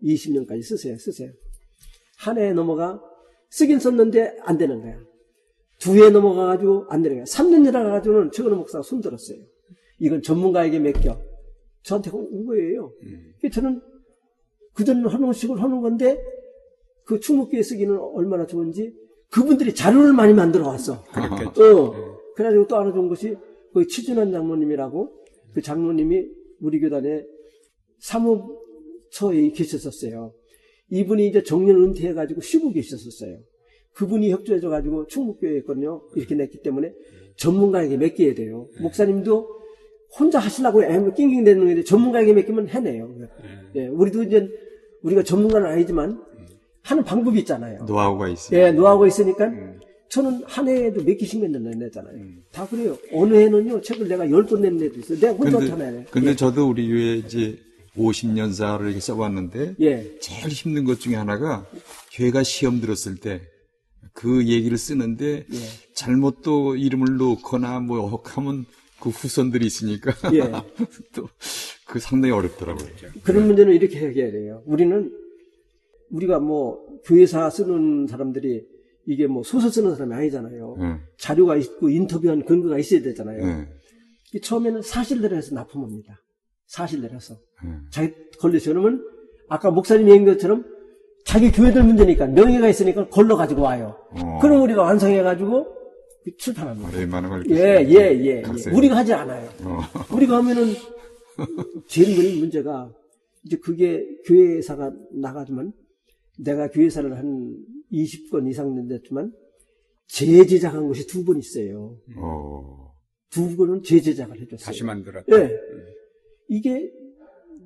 S3: 20년까지 쓰세요. 쓰세요. 한해 넘어가 쓰긴 썼는데 안 되는 거야. 두 해 넘어가가지고 안 되는 거야. 3년 지나가가지고는 최근에 목사가 손들었어요. 이건 전문가에게 맡겨. 저한테 온 거예요. 그래서 저는 그전 하는 식으로 하는 건데 그 충북교회 쓰기는 얼마나 좋은지 그분들이 자료를 많이 만들어 왔어.
S1: 그렇겠죠.
S3: 어. 그래가지고 또 하나 좋은 것이 거기 치준환 장로님이라고 그 장로님이 우리 교단에 사무처에 계셨었어요. 이분이 이제 정년 은퇴해가지고 쉬고 계셨었어요. 그분이 협조해줘가지고 충북교회에 있거든요. 이렇게 냈기 때문에 전문가에게 맡겨야 돼요. 목사님도 혼자 하시려고 애매 낑낑대는 건데 전문가에게 맡기면 해내요. 예, 우리도 이제 우리가 전문가는 아니지만 하는 방법이 있잖아요.
S2: 노하우가 있어요.
S3: 예, 노하우가 있으니까 저는 한 해에도 몇 개씩 냈잖아요. 다 그래요. 어느 해는요, 책을 내가 열 권 낸 애도 있어요. 내가 혼자
S2: 근데,
S3: 하잖아요.
S2: 근데 저도 우리 교회 이제 50년사를 이렇게 써봤는데
S3: 예.
S2: 제일 힘든 것 중에 하나가 교회가 시험 들었을 때 그 얘기를 쓰는데
S3: 예.
S2: 잘못 또 이름을 넣거나 뭐 하면 그 후손들이 있으니까
S3: 예.
S2: 또그 상당히 어렵더라고요.
S3: 그런 문제는 이렇게 해결해야 돼요. 우리는 우리가 뭐 교회사 쓰는 사람들이 이게 뭐 소설 쓰는 사람이 아니잖아요.
S2: 예.
S3: 자료가 있고 인터뷰한 근거가 있어야 되잖아요.
S2: 예.
S3: 이 처음에는 사실대로 해서 납품합니다. 사실대로 해서.
S2: 예.
S3: 자기 걸려서 그러면 아까 목사님이 얘기한 것처럼 자기 교회들 문제니까 명예가 있으니까 걸러 가지고 와요.
S2: 어.
S3: 그럼 우리가 완성해 가지고 출판합니다.
S2: 얼마나
S3: 예? 예, 예, 예. 우리가 하지 않아요.
S2: 어.
S3: 우리가 하면은 제일 큰 문제가 이제 그게 교회사가 나가지만 내가 교회사를 한 20건 이상 됐지만 재제작한 것이 두 번 있어요.
S2: 어.
S3: 두 번은 재제작을 해줬어요.
S1: 다시 만들었다.
S3: 예. 이게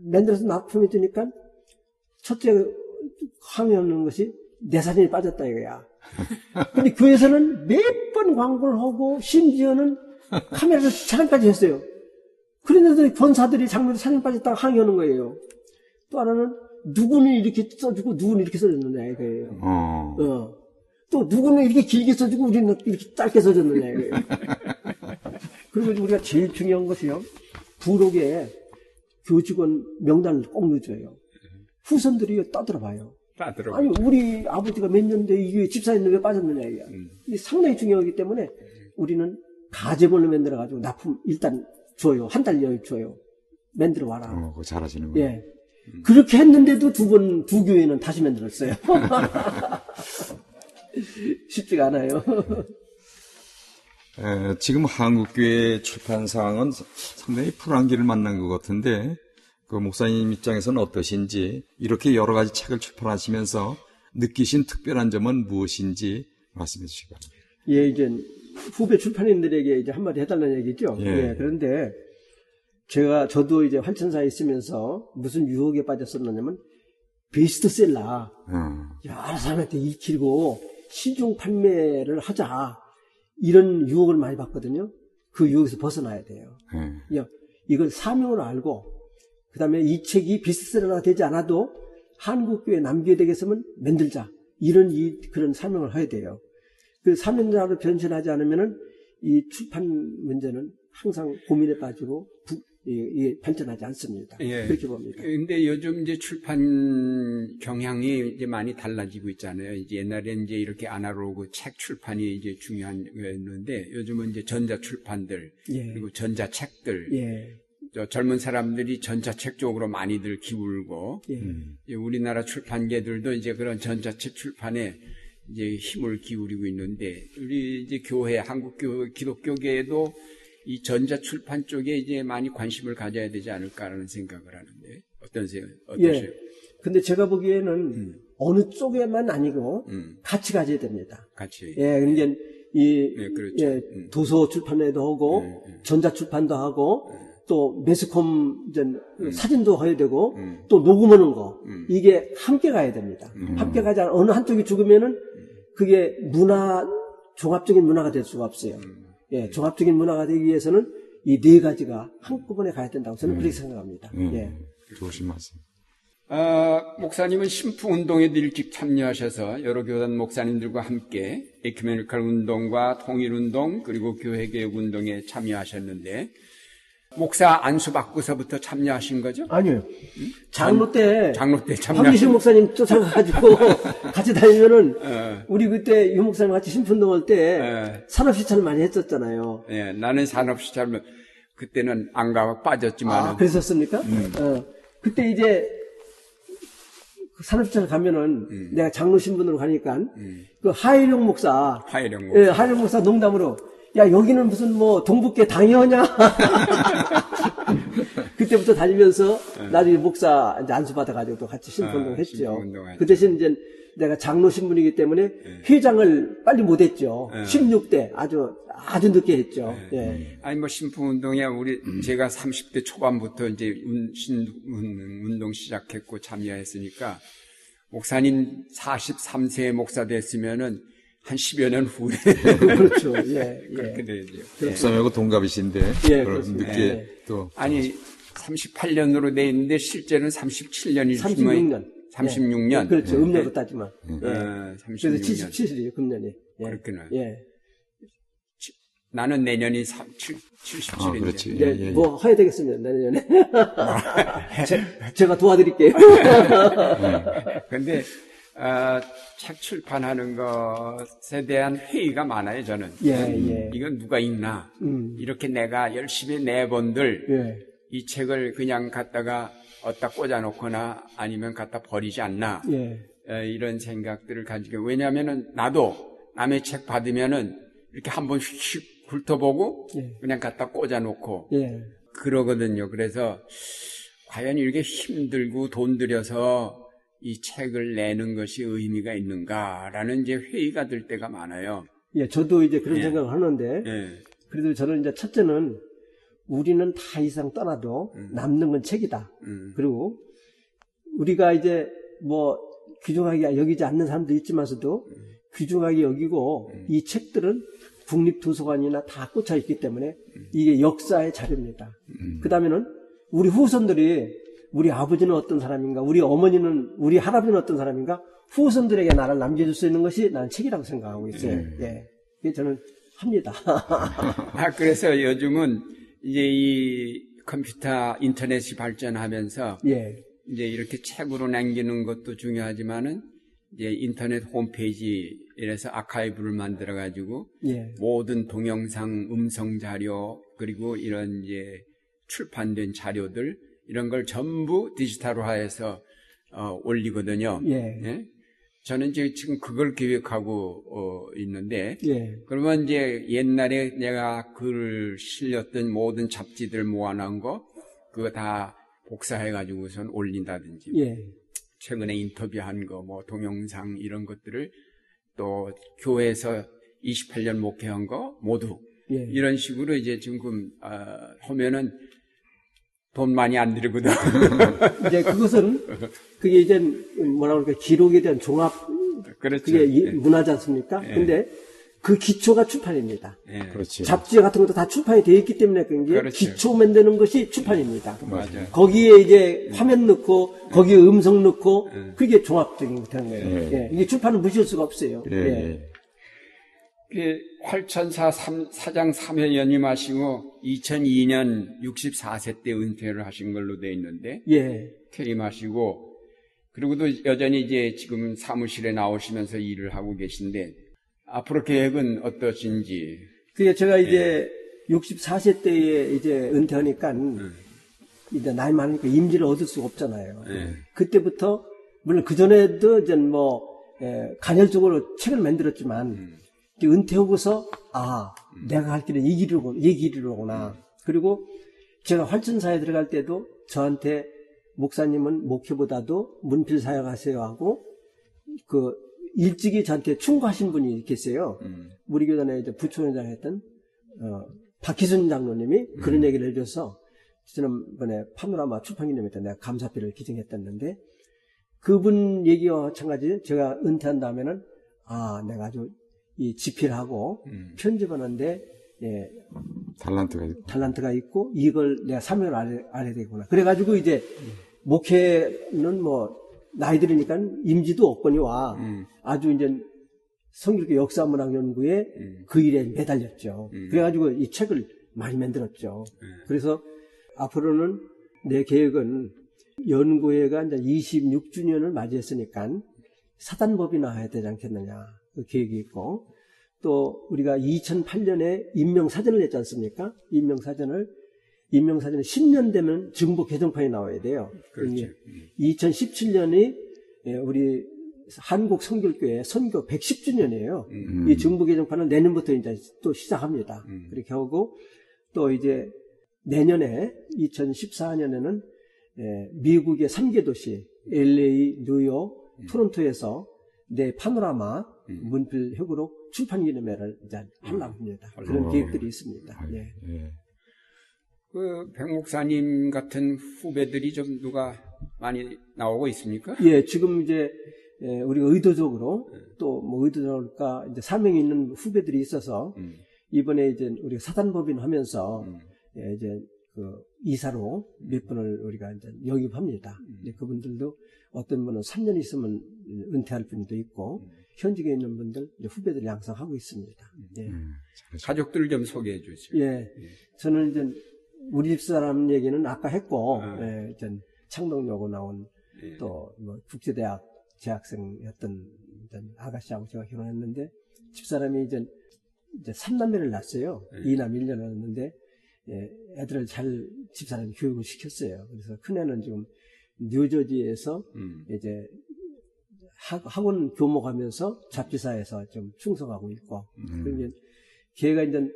S3: 만들어서 납품이 되니까 첫째 항의하는 것이 내 사진이 빠졌다 이거야. 근데 교회에서는 몇 번 광고를 하고 심지어는 카메라를 촬영까지 했어요. 그런데도 권사들이 장로들 사진 빠졌다고 항의하는 거예요. 또 하나는 누구는 이렇게 써주고 누구는 이렇게 써줬느냐 이거예요.
S2: 어.
S3: 어. 또 누구는 이렇게 길게 써주고 우리는 이렇게 짧게 써줬느냐 이거예요. 그리고 우리가 제일 중요한 것이요. 부록에 교직원 명단을 꼭 넣어줘요. 후손들이 떠들어봐요.
S1: 다 들어.
S3: 아니 우리 아버지가 몇 년대 이게 집사했는데 왜 빠졌느냐 이게. 이게 상당히 중요하기 때문에 우리는 가제본을 만들어 가지고 납품 일단 줘요. 한 달 여유 줘요. 만들어 와라.
S2: 어, 그거 잘하시는 거예요.
S3: 예. 그렇게 했는데도 두 번, 두 교회는 다시 만들었어요. 쉽지가 않아요.
S2: 에, 지금 한국교회 출판 상황은 상당히 불안기를 만난 것 같은데 그 목사님 입장에서는 어떠신지 이렇게 여러 가지 책을 출판하시면서 느끼신 특별한 점은 무엇인지 말씀해 주시기 바랍니다.
S3: 예, 이제 후배 출판인들에게 이제 한마디 해달라는 얘기죠.
S2: 예.
S3: 예, 그런데 제가 저도 이제 활천사에 있으면서 무슨 유혹에 빠졌었느냐면 베스트셀러
S2: 어,
S3: 여러 사람한테 익히고 시중 판매를 하자 이런 유혹을 많이 받거든요. 그 유혹에서 벗어나야 돼요.
S2: 예.
S3: 야, 이걸 사명을 알고 그 다음에 이 책이 비스트셀러가 되지 않아도 한국교회 남교회 되겠으면 만들자 이런 이 그런 사명을 해야 돼요. 그 사명자로 변신하지 않으면은 이 출판 문제는 항상 고민에 빠지고 부- 이- 이게 발전하지 않습니다.
S1: 예.
S3: 그렇게 봅니다.
S1: 근데 요즘 이제 출판 경향이 이제 많이 달라지고 있잖아요. 이제 옛날에 이제 이렇게 아날로그 책 출판이 이제 중요한 거였는데 요즘은 이제 전자 출판들
S3: 예.
S1: 그리고 전자 책들
S3: 예.
S1: 저 젊은 사람들이 전자책 쪽으로 많이들 기울고
S3: 예.
S1: 우리나라 출판계들도 이제 그런 전자책 출판에 이제 힘을 기울이고 있는데 우리 이제 교회 한국 교 기독교계에도 이 전자 출판 쪽에 이제 많이 관심을 가져야 되지 않을까라는 생각을 하는데 어떠세요? 어떠세요?
S3: 예. 근데 제가 보기에는 어느 쪽에만 아니고
S1: 음,
S3: 같이 가져야 됩니다.
S1: 같이.
S3: 예, 그러니까 이
S1: 네, 그렇죠.
S3: 예,
S1: 음.
S3: 도서 출판에도 하고
S1: 음, 음.
S3: 전자 출판도 하고 또 매스컴 이제 사진도 해야 되고
S1: 음.
S3: 또 녹음하는 거
S1: 음.
S3: 이게 함께 가야 됩니다. 함께 가지 않아 어느 한쪽이 죽으면은 그게 문화 종합적인 문화가 될 수가 없어요.
S1: 음.
S3: 예, 종합적인 문화가 되기 위해서는 이 네 가지가 한꺼번에 가야 된다고 저는 그렇게 생각합니다.
S2: 음,
S3: 예.
S2: 좋으신 말씀.
S1: 아, 목사님은 신부 운동에도 일찍 참여하셔서 여러 교단 목사님들과 함께 에큐메니컬 운동과 통일 운동 그리고 교회 개혁 운동에 참여하셨는데 목사 안수 받고서부터 참여하신 거죠?
S3: 아니요. 장로 때
S1: 장로 때
S3: 황기식
S1: 참여하신
S3: 목사님 쫓아가가지고 같이 다니면은
S1: 어,
S3: 우리 그때 유 목사님 같이 신분동할 때
S1: 예.
S3: 산업시찰 많이 했었잖아요.
S1: 예, 나는 산업시 잘못 그때는 안 가고 빠졌지만은
S3: 아, 그랬었습니까? 어, 그때 이제 그 산업시찰 가면은 내가 장로 신분으로 가니까 그 하일용 목사,
S1: 하이령
S3: 예, 하일용 목사 농담으로 야 여기는 무슨 뭐 동북계 당이하냐? 그때부터 다니면서 나중에 목사 이제 안수 받아가지고 또 같이 신분운동
S1: 아,
S3: 했죠.
S1: 신분운동 했죠.
S3: 그 대신 이제 내가 장로 신분이기 때문에 회장을 빨리 못 했죠.
S1: 예.
S3: 16대 아주 아주 늦게 했죠. 예.
S1: 아니 뭐 신품 운동에 우리 제가 30대 초반부터 이제 운, 신 운- 운동 시작했고 참여했으니까 목사님 43세 목사 됐으면은 한 10여 년 후에
S3: 그렇죠. 예,
S1: 그렇게
S3: 예.
S1: 되죠.
S2: 목사님하고 동갑이신데
S3: 예, 그렇습니다.
S2: 늦게
S3: 예.
S2: 또
S1: 아니 38년으로 돼 있는데 실제는 37년이
S3: 36년.
S1: 36년.
S3: 예. 그렇죠. 음력으로 따지면. 예.
S1: 어,
S3: 그래서
S1: 36년.
S3: 77이죠, 금년이. 예.
S1: 그렇구나.
S3: 예.
S1: 나는 내년이 3, 7, 77인데.
S2: 아, 그렇지.
S3: 이제
S2: 예, 예,
S3: 뭐 해야 되겠습니다, 내년에. 제, 가 도와드릴게요.
S1: 근데 어, 책 출판하는 것에 대한 회의가 많아요. 저는.
S3: 예, 예.
S1: 이건 누가 읽나?
S3: 음.
S1: 이렇게 내가 열심히 내본들
S3: 예.
S1: 이 책을 그냥 갖다가 어디다 꽂아놓거나 아니면 갖다 버리지 않나?
S3: 예.
S1: 어, 이런 생각들을 가지고 왜냐하면은 나도 남의 책 받으면은 이렇게 한번 휙 훑어보고
S3: 예.
S1: 그냥 갖다 꽂아놓고
S3: 예.
S1: 그러거든요. 그래서 과연 이렇게 힘들고 돈 들여서 이 책을 내는 것이 의미가 있는가라는 이제 회의가 들 때가 많아요.
S3: 예, 저도 이제 그런
S1: 예.
S3: 생각을 하는데,
S1: 예.
S3: 그래도 저는 이제 첫째는 우리는 다 이상 떠나도 남는 건 책이다.
S1: 음.
S3: 그리고 우리가 이제 뭐 귀중하게 여기지 않는 사람도 있지만서도 귀중하게 여기고 이 책들은 국립도서관이나 다 꽂혀 있기 때문에 이게 역사의 자료입니다. 그 다음에는 우리 후손들이 우리 아버지는 어떤 사람인가, 우리 어머니는, 우리 할아버지는 어떤 사람인가, 후손들에게 나를 남겨줄 수 있는 것이 나는 책이라고 생각하고 있어요. 예. 그게 저는 합니다.
S1: 아, 그래서 요즘은 이제 이 컴퓨터 인터넷이 발전하면서
S3: 예.
S1: 이제 이렇게 책으로 남기는 것도 중요하지만은 이제 인터넷 홈페이지 이래서 아카이브를 만들어 가지고
S3: 예.
S1: 모든 동영상, 음성 자료 그리고 이런 이제 출판된 자료들 이런 걸 전부 디지털화해서 어, 올리거든요.
S3: 예.
S1: 저는 이제 지금 그걸 계획하고 어, 있는데
S3: 예.
S1: 그러면 이제 옛날에 내가 글 실렸던 모든 잡지들 모아놓은 거 그거 다 복사해가지고선 올린다든지
S3: 예.
S1: 최근에 인터뷰한 거 뭐 동영상 이런 것들을 또 교회에서 28년 목회한 거 모두
S3: 예.
S1: 이런 식으로 이제 지금 아, 하면은 돈 많이 안 들거든.
S3: 이제 그것은 그게 이제 뭐라 그럴까 기록에 대한 종합
S1: 그렇죠.
S3: 그게 이-
S1: 예.
S3: 문화지 않습니까?
S1: 예.
S3: 근데 그 기초가 출판입니다.
S1: 예.
S2: 그렇지.
S3: 잡지 같은 것도 다 출판이 되어 있기 때문에 그런 게
S1: 그렇죠.
S3: 기초 만드는 것이 출판입니다.
S1: 맞아요.
S3: 거기에 이제 화면 넣고 거기에 음성 넣고
S1: 예.
S3: 그게 종합적인 거 되는 거예요.
S2: 예.
S3: 예. 이게 출판은 무시할 수가 없어요.
S2: 예, 예.
S1: 그 활천사 삼- 사장 3회 연임하시고 2002년 64세 때 은퇴를 하신 걸로 돼 있는데
S3: 예.
S1: 퇴임하시고 그리고도 여전히 이제 지금 사무실에 나오시면서 일을 하고 계신데 앞으로 계획은 어떠신지
S3: 그게 제가 이제 64세 때에 이제 은퇴하니까 이제 나이 많으니까 임지를 얻을 수가 없잖아요.
S1: 예.
S3: 그때부터 물론 그 전에도 이제 뭐 예, 간헐적으로 책을 만들었지만 이제 은퇴하고서 아 내가 갈 길은 이 길이로 이 길이로구나. 그리고 제가 활전사에 들어갈 때도 저한테 목사님은 목회보다도 문필 사역하세요 하고 그 일찍이 저한테 충고하신 분이 계세요.
S1: 음.
S3: 우리 교단에 이제 부총회장 했던 어, 박희순 장로님이 그런 얘기를 해줘서 지난번에 파노라마 출판기념회 때 내가 감사패를 기증했었는데 그분 얘기와 마찬가지 제가 은퇴한 다음에는 아 내가 아주 이 집필하고
S1: 음.
S3: 편집하는데 예,
S2: 달란트가 있고.
S3: 달란트가 있고 이걸 내가 사명을 알아야, 알아야 되구나. 그래가지고 이제 목회는 뭐 나이 들으니까 임지도 없거니와
S1: 음.
S3: 아주 이제 성교교 역사문학 연구에
S1: 음.
S3: 그 일에 매달렸죠.
S1: 음.
S3: 그래가지고 이 책을 많이 만들었죠.
S1: 음.
S3: 그래서 앞으로는 내 계획은 연구회가 이제 26주년을 맞이했으니까 사단법이나 해야 되지 않겠느냐 그 계획이 있고 또 우리가 2008년에 임명사전을 냈지 않습니까? 임명사전을 임명사전에 10년 되면 증보 개정판이 나와야 돼요.
S1: 그렇죠.
S3: 이게 2017년이 예, 우리 한국 성결교회 선교 110주년이에요.
S1: 음.
S3: 이 정부 개정판은 내년부터 이제 또 시작합니다.
S1: 음.
S3: 그렇게 하고 또 이제 내년에 2014년에는 예, 미국의 3개 도시 LA, 뉴욕, 토론토에서 내 파노라마
S1: 음.
S3: 문필 회고록 출판 기념회를 이제 하려고 합니다. 그런
S2: 어.
S3: 계획들이 있습니다.
S2: 아유,
S3: 예.
S2: 예.
S1: 그 백목사님 같은 후배들이 좀 누가 많이 나오고 있습니까?
S3: 예, 지금 이제 예, 우리가 의도적으로 또뭐 의도적일까 이제 사명이 있는 후배들이 있어서
S1: 음.
S3: 이번에 이제 우리가 사단법인 하면서
S1: 음.
S3: 예, 이제 그 이사로 몇 분을 우리가 이제 영입합니다. 이제 그분들도 어떤 분은 3년 있으면 은퇴할 분도 있고 현직에 있는 분들 이제 후배들 양성하고 있습니다. 예.
S2: 음, 잘하셨-
S1: 가족들 좀 소개해 주세요.
S3: 예. 저는 이제 우리 집 사람 얘기는 아까 했고,
S1: 음.
S3: 예, 이제 창동여고 나온
S1: 예.
S3: 또뭐 국제대학 재학생이었던 이제 아가씨하고 제가 결혼했는데 집사람이 이제 이제 3남매를 낳았어요.
S1: 네.
S3: 이 2남 1녀 낳았는데 예, 애들을 잘 집사람이 교육을 시켰어요. 그래서 큰애는 지금 뉴저지에서
S1: 음.
S3: 이제 학- 학원 교목하면서 잡지사에서 좀 충성하고 있고
S2: 음.
S3: 그러면 걔가 이제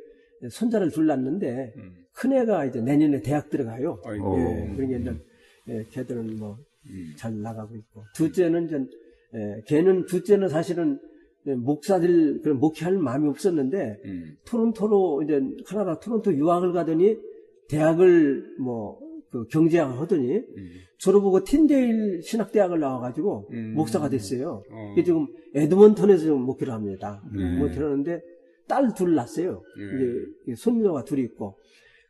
S3: 손자를 둘 낳는데
S1: 음.
S3: 큰애가 이제 내년에 대학 들어가요.
S1: 아이고.
S3: 예, 그러니까 이제 예, 걔들은 뭐
S1: 음.
S3: 잘 나가고 있고 둘째는 이제 예, 걔는 둘째는 사실은 목사들 그런 목회할 마음이 없었는데
S1: 음.
S3: 토론토로 이제 카나다 토론토 유학을 가더니 대학을 뭐 그 경제학을 하더니
S1: 음.
S3: 졸업하고 틴데일 신학대학을 나와가지고
S1: 음.
S3: 목사가 됐어요.
S1: 어.
S3: 지금 에드먼턴에서 지금 목회를 합니다.
S1: 네.
S3: 목회를 하는데 딸 둘 낳았어요.
S1: 네.
S3: 이제 손녀가 둘이 있고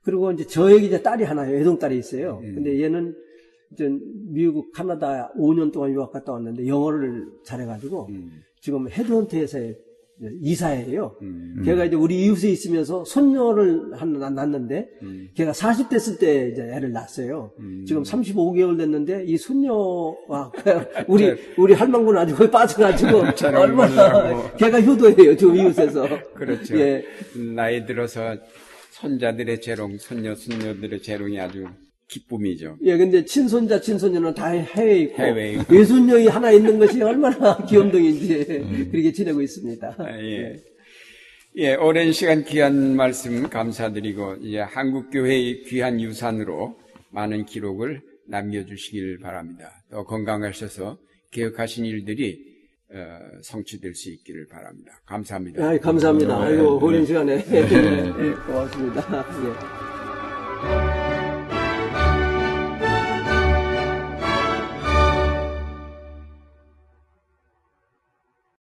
S3: 그리고 이제 저에게 이제 딸이 하나요. 애동 딸이 있어요.
S1: 음.
S3: 근데 얘는 이제 미국, 카나다 5년 동안 유학 갔다 왔는데 영어를 잘해가지고
S1: 음.
S3: 지금 헤드헌트에서 이사예요.
S1: 음.
S3: 걔가 이제 우리 이웃에 있으면서 손녀를 하나 낳았는데
S1: 음.
S3: 걔가 40 됐을 때 이제 애를 낳았어요.
S1: 음.
S3: 지금 35개월 됐는데 이 손녀와 우리
S1: 네.
S3: 우리 할망구는 아주 거의 빠져가지고
S1: 잘
S3: 얼마나. 걔가 효도예요. 지금 이웃에서.
S1: 그렇죠.
S3: 예.
S1: 나이 들어서 손자들의 재롱, 손녀, 손녀들의 재롱이 아주 기쁨이죠.
S3: 예, 근데 친손자, 친손녀는 다 해외에 있고,
S1: 해외에 있고.
S3: 외손녀이 하나 있는 것이 얼마나 귀염둥인지 그렇게 지내고 있습니다.
S1: 아, 예. 예, 오랜 시간 귀한 말씀 감사드리고, 이제 한국교회의 귀한 유산으로 많은 기록을 남겨주시길 바랍니다. 또 건강하셔서 개혁하신 일들이 어, 성취될 수 있기를 바랍니다. 감사합니다.
S3: 아, 감사합니다.
S2: 네.
S3: 아이고,
S2: 네.
S3: 오랜 시간에.
S2: 네.
S3: 예, 고맙습니다. 예.